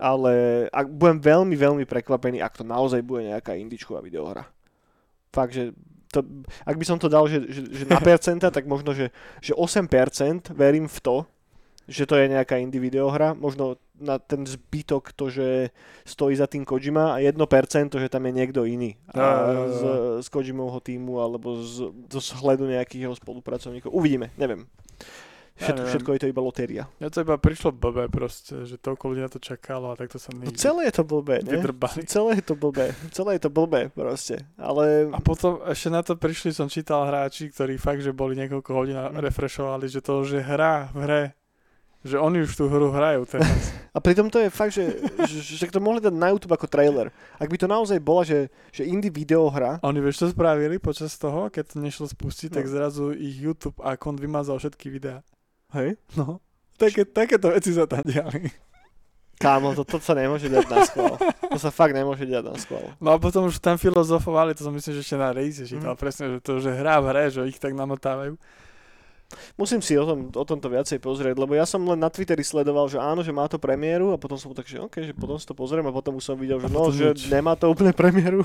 Ale ak, budem veľmi, veľmi prekvapený, ak to naozaj bude nejaká indičková videohra fakt, že to, ak by som to dal, že, že, že na percenta, tak možno, že, že 8% verím v to, že to je nejaká indie videohra, možno na ten zbytok to, že stojí za tým Kojima a 1% to, že tam je niekto iný a z, z Kojimovho týmu alebo z, z hľadu nejakých jeho spolupracovníkov. Uvidíme, neviem. Všetko, všetko je to iba lotéria. mňa to iba prišlo blbé proste, že toľko ľudí na to čakalo a takto sa No nejde. celé je to blbé, ne? Vydrbali. Celé je to blbé, celé je to blbé proste, ale A potom ešte na to prišli, som čítal hráči, ktorí fakt, že boli niekoľko hodín a Mm. refreshovali, že to už je hra v hre. Že oni už tú hru hrajú teraz. A pritom to je fakt, že, že, že to mohli dať na YouTube ako trailer. Ak by to naozaj bola, že, že indie videohra, A oni vieš, čo spravili počas toho, keď to nešlo spustiť, tak No. zrazu ich YouTube akont vymazal všetky videá. Hej, No. Také, takéto veci sa tam diali. kámo, to, to sa nemôže dať na schvál. To sa fakt nemôže dať na schvál. No a potom už tam filozofovali, to som myslím, že ešte na Reise čítal, Mhm. presne, že to, že hra v hre, že ich tak namotávajú. Musím si o, tom, o tomto viacej pozrieť, lebo ja som len na Twitteri sledoval, že áno, že má to premiéru a potom som tak, že OK, že potom si to pozriem a potom už som videl, že no, že nič. nemá to úplne premiéru.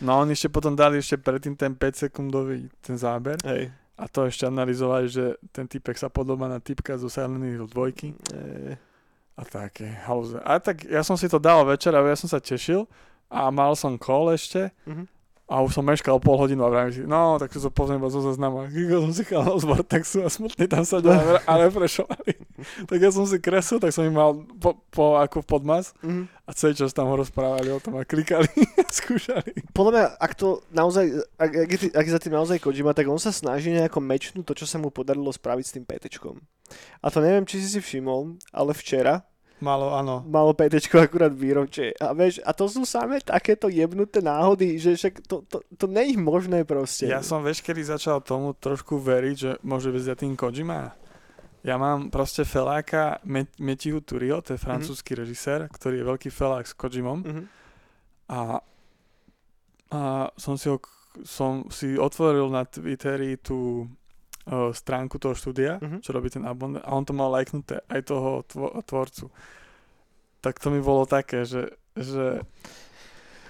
No oni ešte potom dali ešte predtým ten 5 sekundový ten záber Hej. A to ešte analyzovali, že ten typek sa podobá na typka zo Silent Hill 2 E, a také halúze. A tak ja som si to dal večer a ja som sa tešil a mal som call ešte mhm. A už som meškal pol hodinu a vravím si, no, tak to pozriem iba zo zaznamu. A Kiko som si chal z Vortexu a smutne tam sa a, a refreshovali. tak ja som si kresil, tak som im mal po, po ako podmas Mhm. a celý čas tam ho rozprávali o tom a klikali a skúšali. Podľa mňa, ak to naozaj, ak, ak, je, ak je za tým naozaj Kojima, tak on sa snaží nejako mečnúť to, čo sa mu podarilo spraviť s tým PTčkom. A to neviem, či si si všimol, ale včera Malo, áno. malo PTčko akurát výročie. A vieš, a to sú samé takéto jebnuté náhody, že však to, to, to je možné proste. Ja som, vieš, kedy začal tomu trošku veriť, že môže byť za tým Kojima. Ja mám proste feláka Met- Metihu Turio, to je francúzsky režisér, ktorý je veľký felák s Kojimom. Mhm. A, a som si ho, som si otvoril na Twitteri tú uh, stránku toho štúdia, Mhm. čo robí ten abon a on to mal lajknuté aj toho tvo- tvorcu. Tak to mi bolo také, že, že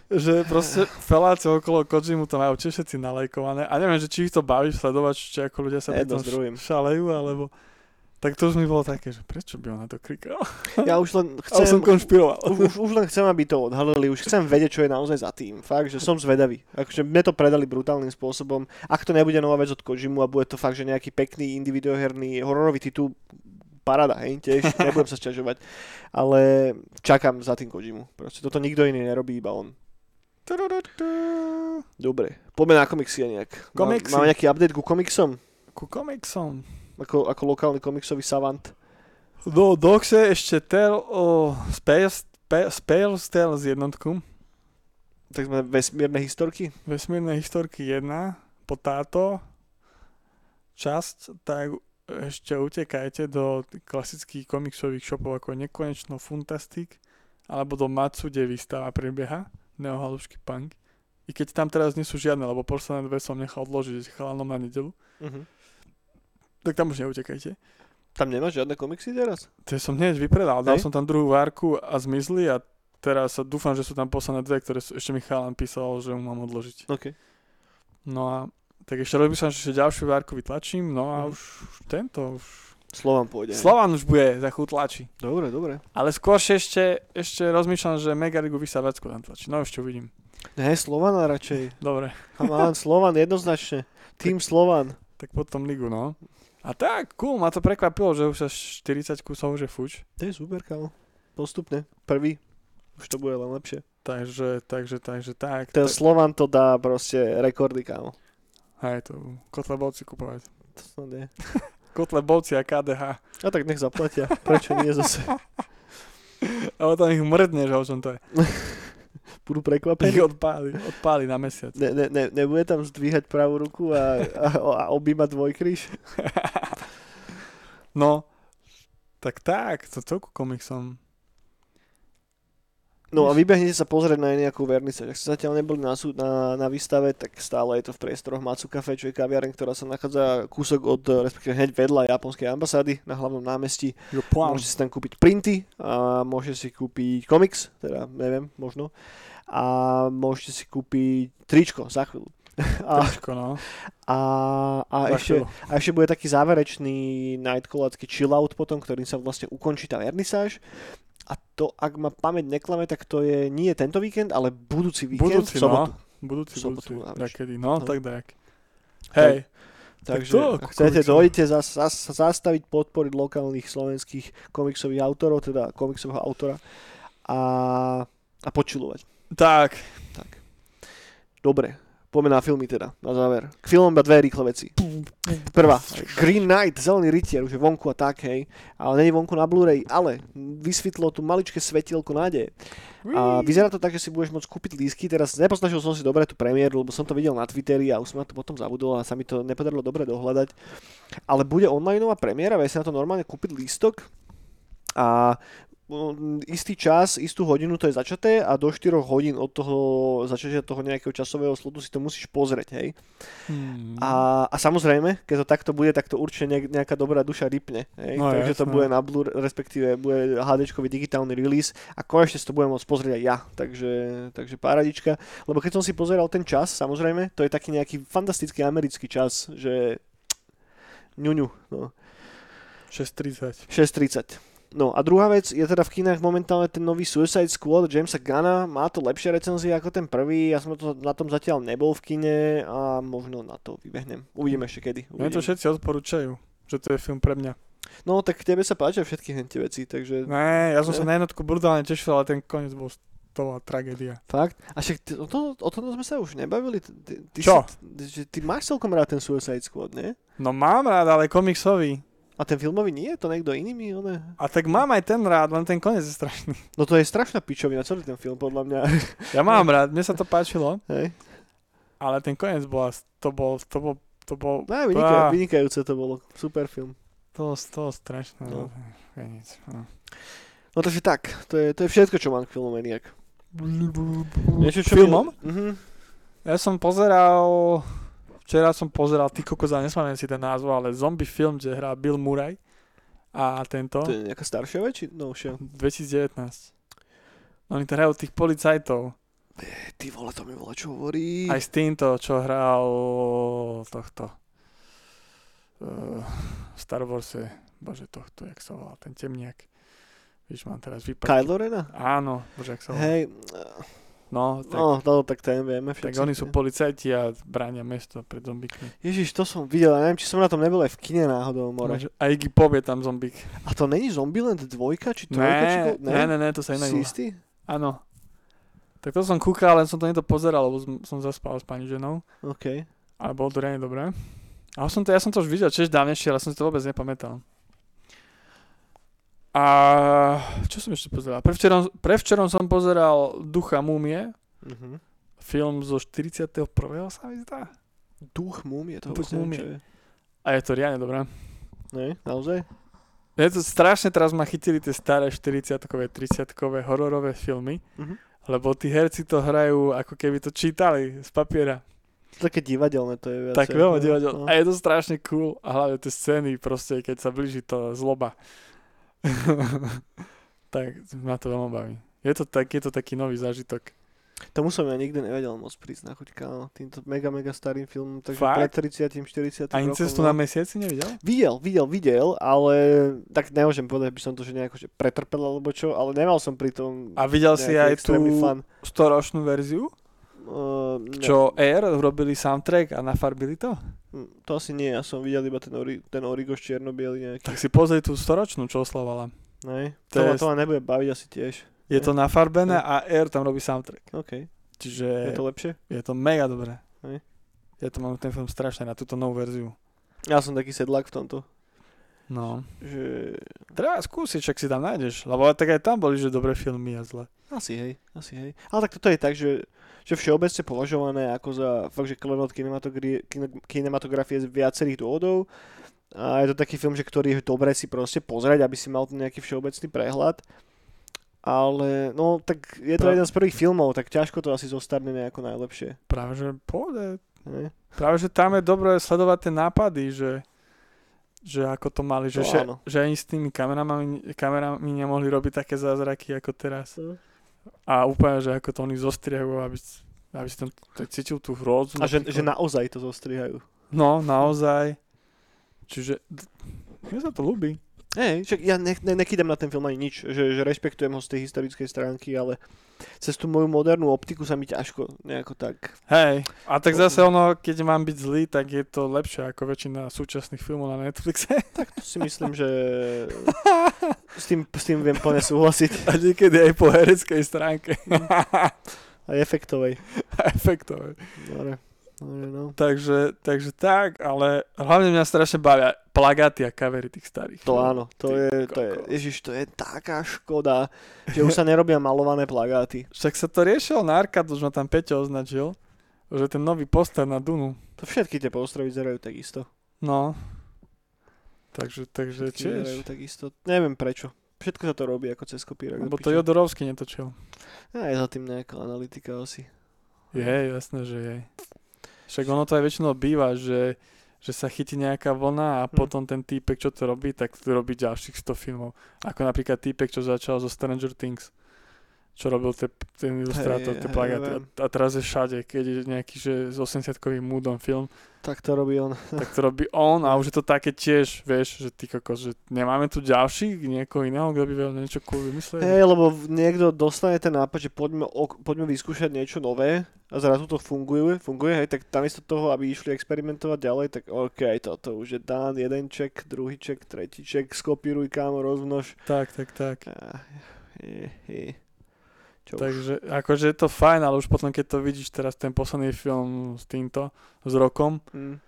že proste feláci okolo Kojimu to majú tiež všetci nalajkované a neviem, že či ich to baví sledovať, či ako ľudia sa pri tom šalejú, alebo tak to už mi bolo také, že prečo by on na to klikal? Ja už len Ale som chcem, konšpiroval. už, už, len chcem, aby to odhalili, už chcem vedieť, čo je naozaj za tým. Fakt, že som zvedavý. Akože mne to predali brutálnym spôsobom. Ak to nebude nová vec od Kojimu a bude to fakt, že nejaký pekný individuoherný hororový titul, parada, hej, tiež, nebudem sa sťažovať. Ale čakám za tým Kojimu. Proste toto nikto iný nerobí, iba on. Dobre, poďme na komiksy nejak. Komiksy. Máme nejaký update ku komiksom? Ku komiksom. Ako, ako lokálny komiksový savant. Do Doxe ešte tel o Space, Space Tales jednotku. Tak sme vesmírne historky. Vesmírne historky 1. Po táto časť, tak ešte utekajte do klasických komiksových shopov ako Nekonečno Fantastic alebo do Matsu, kde výstava prebieha Neo Halušky Punk. I keď tam teraz nie sú žiadne, lebo posledné dve som nechal odložiť chalanom na nedelu, Uh-huh. Tak tam už neutekajte. Tam nemáš žiadne komiksy teraz? To som hneď vypredal, dal Hej. som tam druhú várku a zmizli a teraz dúfam, že sú tam posledné dve, ktoré sú, ešte mi chalan písal, že mu mám odložiť. OK. No a tak ešte rozmýšľam, že ešte ďalšiu várku vytlačím, no a Mhm. už, už tento, už... Slovan pôjde. Slovan už bude za chuť tlačí. Dobre, dobre. Ale skôr ešte, ešte rozmýšľam, že Megaligu Vysavecku tam tlačí. No ešte uvidím. Ne, Slovana radšej. Dobre, Mám Slovan jednoznačne. Tým Slovan. tak potom ligu, no. A tak, cool, ma to prekvapilo, že už sa 40 kusov, že fuč. To je super, kámo. Postupne. Prvý. Už to bude len lepšie. Takže, takže, takže, tak. Ten tak Slovan to dá proste rekordy, kámo. hej, to Kotlebovci kupovať. To nie. Kotlebovci a KDH. A tak nech zaplatia. Prečo nie zase? A potom ich mrdne, že o čom to je. Budú prekvapení. odpáli, odpáli na mesiac. Ne, ne, ne, nebude tam zdvíhať pravú ruku a, a, a objímať dvojkríž? No, tak tak, to toľko komiksom. No a vybehnete sa pozrieť na nejakú vernice. Ak ste zatiaľ neboli na, sú- na, na výstave, tak stále je to v priestoroch Matsu Cafe, čo je kaviareň, ktorá sa nachádza kúsok od, eh, respektíve hneď vedľa japonskej ambasády na hlavnom námestí. Môžete si tam kúpiť printy, a môžete si kúpiť komiks, teda neviem, možno. A môžete si kúpiť tričko za chvíľu. A, Tričko, no. a, a, Za ešte, chvíľu. a ešte bude taký záverečný nightcallácky chillout potom, ktorým sa vlastne ukončí tá vernisáž. A to, ak ma pamäť neklame, tak to je nie tento víkend, ale budúci víkend, Budúci, v sobotu. no. Budúci, V sobotu, budúci. áno. Dakedy, no, No. tak tak. Hej, Takže to, ak chcete, dojdete zas, zas, zastaviť, podporiť lokálnych slovenských komiksových autorov, teda komiksového autora a, a počilovať. tak. Dobre, poďme na filmy teda, na záver. K filmom iba dve rýchle veci. Prvá, Green Knight, Zelený rytier, už je vonku a tak, hej. Ale není vonku na Blu-ray, ale vysvetlo tu maličké svetielko nádeje. A vyzerá to tak, že si budeš môcť kúpiť lístky. Teraz nepoznačil som si dobre tú premiéru, lebo som to videl na Twitteri a už som na to potom zabudol a sa mi to nepodarilo dobre dohľadať. Ale bude onlineová premiéra, vie sa na to normálne kúpiť lístok a istý čas, istú hodinu to je začaté a do 4 hodín od toho začatia toho nejakého časového slotu si to musíš pozrieť, hej. Hmm. A, a samozrejme, keď to takto bude, tak to určite nejak, nejaká dobrá duša rypne. Hej? No, Takže to jasné. bude na Blu, respektíve bude HDčkový digitálny release a konečne si to budem môcť pozrieť aj ja. Takže, takže paradička. Lebo keď som si pozeral ten čas, samozrejme, to je taký nejaký fantastický americký čas, že ňuňu, no. 6.30. 6.30. No a druhá vec, je teda v kinách momentálne ten nový Suicide Squad Jamesa Gunna, má to lepšie recenzie ako ten prvý, ja som to, na tom zatiaľ nebol v kine a možno na to vybehnem. Uvidíme ešte kedy. Mne to Uvidíme. všetci odporúčajú, že to je film pre mňa. No tak tebe sa páčia všetky tie veci, takže Ne, ja som sa Ne. na jednotku brutálne tešil, ale ten koniec bol z toho tragédia. fakt. A však ty, o, to, o tom sme sa už nebavili. Ty, ty, ty Čo? Si, že ty máš celkom rád ten Suicide Squad, nie? No mám rád, ale komiksový. A ten filmový nie? To niekto iný mi? One... A tak mám aj ten rád, len ten koniec je strašný. No to je strašná pičovina, celý ten film podľa mňa. Ja mám rád, mne sa to páčilo, Hej. ale ten koniec bol, to bol, to bol, to bol, No, vynikaj, Á. vynikajúce to bolo. Super film. to, to strašné. No. Je no. No takže tak, to je, to je všetko, čo mám k filmu Maniac. Niečo, čo Filmom? Mhm. Ja som pozeral, včera som pozeral, ty kokos, a nespamätám si ten názov, ale zombie film, kde hrá Bill Murray a tento, To je nejaká staršia vec, či novšia? 2019. Oni tam hrajú tých policajtov. E, ty vole, to mi vole, čo hovorí. Aj s týmto, čo hral tohto uh, Star Warse, bože tohto, jak sa volá, ten temniak. Víš, mám teraz vypadť. Kylo Rena? Áno, bože, jak sa volá. Hej, No, tak, no, no, tak ten vieme tak oni sú policajti a bránia mesto pred zombíkmi. Ježiš, to som videl, ja neviem, či som na tom nebol aj v kine náhodou, more. Máš- A Iggy Pop je tam zombík. A to není Zombieland dvojka, či trojka, či Ne, ko... ne, ne, ne, to sa inak Si istý? Áno. Tak to som kúkal, len som to niekto pozeral, lebo som- zaspal s pani ženou. OK. Ale bolo to reálne dobré. A som to, ja som to už videl tiež dávnejšie, ale som si to vôbec nepamätal. A čo som ešte pozeral? Prevčerom, prevčerom som pozeral Ducha múmie, Mhm. film zo 41. sa mi zdá. Duch múmie, to Duch múmie. je. A je to riadne dobré. Ne, naozaj? Je to strašne, teraz ma chytili tie staré 40-kové, 30-kové hororové filmy, Mhm. lebo tí herci to hrajú, ako keby to čítali z papiera. To také divadelné to je viac. Tak veľmi divadel. No. A je to strašne cool. A hlavne tie scény, proste, keď sa blíži to zloba. tak ma to veľmi baví. Je to, tak, je to taký nový zážitok. Tomu som ja nikdy nevedel moc prísť na chuť, kámo. Týmto mega, mega starým filmom, takže Fakt? pred 30 40 Ani rokom. cestu no. na mesiac si nevidel? Videl, videl, videl, ale tak nemôžem povedať, by som to že nejako že pretrpel alebo čo, ale nemal som pri tom A videl si aj tú fan. storočnú verziu? Uh, ne, Čo Air robili soundtrack a nafarbili to? mm, to asi nie, ja som videl iba ten, ori, ten Origoš čierno nejaký. Tak si pozri tú storočnú, čo oslavovala. Ne? to To, je- to ma nebude baviť asi tiež. Je Ne? to nafarbené a Air tam robí soundtrack. OK. Čiže Je to lepšie? je to mega dobré. Hej. Ja to mám ten film strašne na túto novú verziu. Ja som taký sedlák v tomto. No. Že... Treba skúsiť, čak si tam nájdeš. Lebo tak aj tam boli, že dobré filmy a zle. Asi hej, asi hej. Ale tak toto je tak, že, že všeobecne považované ako za fakt, že klenot kinematogri- kine- kinematografie z viacerých dôvodov. A je to taký film, že ktorý je dobre si proste pozrieť, aby si mal ten nejaký všeobecný prehľad. Ale no, tak je to Pra- jeden z prvých filmov, tak ťažko to asi zostarne nejako najlepšie. Práve, že pôjde. Ne? Práve, že tam je dobré sledovať tie nápady, že, že ako to mali, že, To že, že ani s tými kamerami, kamerami nemohli robiť také zázraky ako teraz. Mm. A úplne, že ako to oni zostrihajú, aby, aby si tam cítil tú hrôdzu. A že, že naozaj to zostrihajú. No, naozaj. Čiže mne sa to ľúbi. Hej, však ja ne, ne, nekydem na ten film ani nič, že, že rešpektujem ho z tej historickej stránky, ale cez tú moju modernú optiku sa mi ťažko nejako tak... Hej, a tak zase ono, keď mám byť zlý, tak je to lepšie ako väčšina súčasných filmov na Netflixe. To si myslím, že s tým, s tým viem plne súhlasiť. A niekedy aj po hereckej stránke. Aj efektovej. Efektové. Dobre. Dobre, no. Takže, takže tak, ale hlavne mňa strašne bavia plagáty a kavery tých starých. To filmov. áno, to Ty je, to je, ježiš, to je taká škoda, že už sa nerobia malované plagáty. Však sa to riešilo na Arkadu, už ma tam Peťo označil, že ten nový poster na Dunu. To všetky tie postrovy vyzerajú takisto. No. Takže, takže Všetky vyzerajú tiež. takisto. Neviem prečo. Všetko sa to robí ako cez kopírok. Lebo to Jodorovský netočil. A je za tým nejaká analytika asi. Je, jasné, že je. Však ono to aj väčšinou býva, že, že sa chytí nejaká vlna a Hm. potom ten týpek, čo to robí, tak to robí ďalších 100 filmov. Ako napríklad týpek, čo začal zo Stranger Things čo robil te, ten ilustrátor, Hej, tie plagáty. viem. A, a teraz je všade, keď je nejaký že s 80-kovým múdom film, Tak to robí on. tak to robí on a už je to také tiež, vieš, že ty kokos, že nemáme tu ďalších, niekoho iného, kto by vedel niečo cool vymyslieť. Hej, lebo niekto dostane ten nápad, že poďme, ok, poďme vyskúšať niečo nové a zrazu to funguje, funguje, hej, tak namiesto toho, aby išli experimentovať ďalej, tak OK, toto už je dán, jeden ček, druhý ček, tretí ček, skopíruj kámo, rozmnož. Tak, tak, tak. A, je, je. Čo už? Takže akože je to fajn, ale už potom, keď to vidíš teraz ten posledný film s týmto, s rokom, Mm.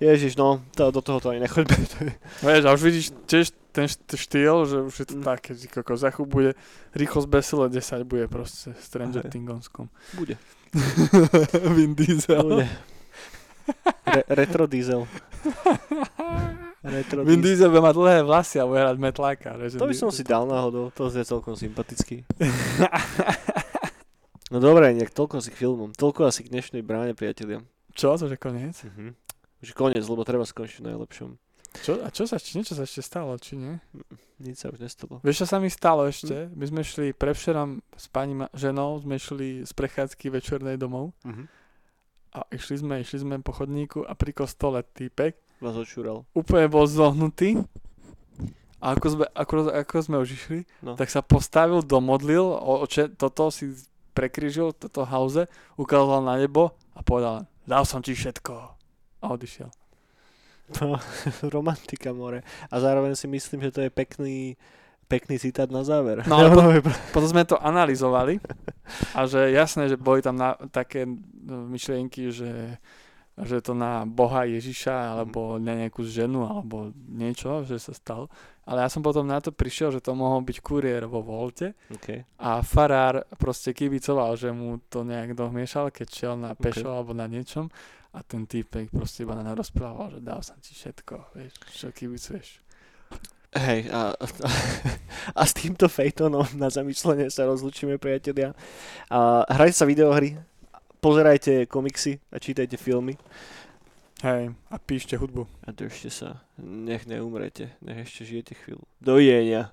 Ježiš, no, to, do toho to ani nechoďme. Je- vieš, a už vidíš tiež ten št- štýl, že už je to Mm. také, že kokos, za chvíľu bude rýchlosť besile 10 bude proste Stranger Hej. Thingsonskom. Bude. Vin Diesel. Bude. Re, retro diesel. Retro Vin diesel. Bude mať dlhé vlasy a bude hrať metláka. To by som si dal náhodou, to je celkom sympatický. No dobre, nejak toľko asi k filmom, toľko asi k dnešnej bráne, priatelia. Čo, to je koniec? Mhm. Už koniec, lebo treba skončiť najlepšom. Čo, a čo sa, či niečo sa ešte stalo, či nie? Nič sa už nestalo. Vieš, čo sa mi stalo ešte? My sme šli prevčerom s pani ma- ženou, sme šli z prechádzky večernej domov Mhm. a išli sme, išli sme po chodníku a pri kostole týpek Vás odšúral. úplne bol zohnutý a ako sme, ako, ako sme už išli, No. tak sa postavil, domodlil, oče, toto si prekryžil, toto hauze, ukázal na nebo a povedal, dal som ti všetko a odišiel. No, romantika more. A zároveň si myslím, že to je pekný, pekný citát na záver. No, ale No, Potom sme to analyzovali a že jasné, že boli tam na, také no, myšlienky, že, že to na Boha Ježiša alebo na nejakú ženu alebo niečo, že sa stalo. Ale ja som potom na to prišiel, že to mohol byť kuriér vo Volte okay. a farár proste kibicoval, že mu to nejak domiešal, keď šiel na pešo alebo na niečom a ten týpek proste iba na rozprával, že dal som ti všetko, vieš, čo kibicuješ. Hej, a, a, a s týmto fejtonom na zamyslenie sa rozlučíme, priatelia. A hrajte sa videohry, pozerajte komiksy a čítajte filmy Hej, a píšte hudbu. a držte sa. Nech neumrete, nech ešte žijete chvíľu. Dovidenia.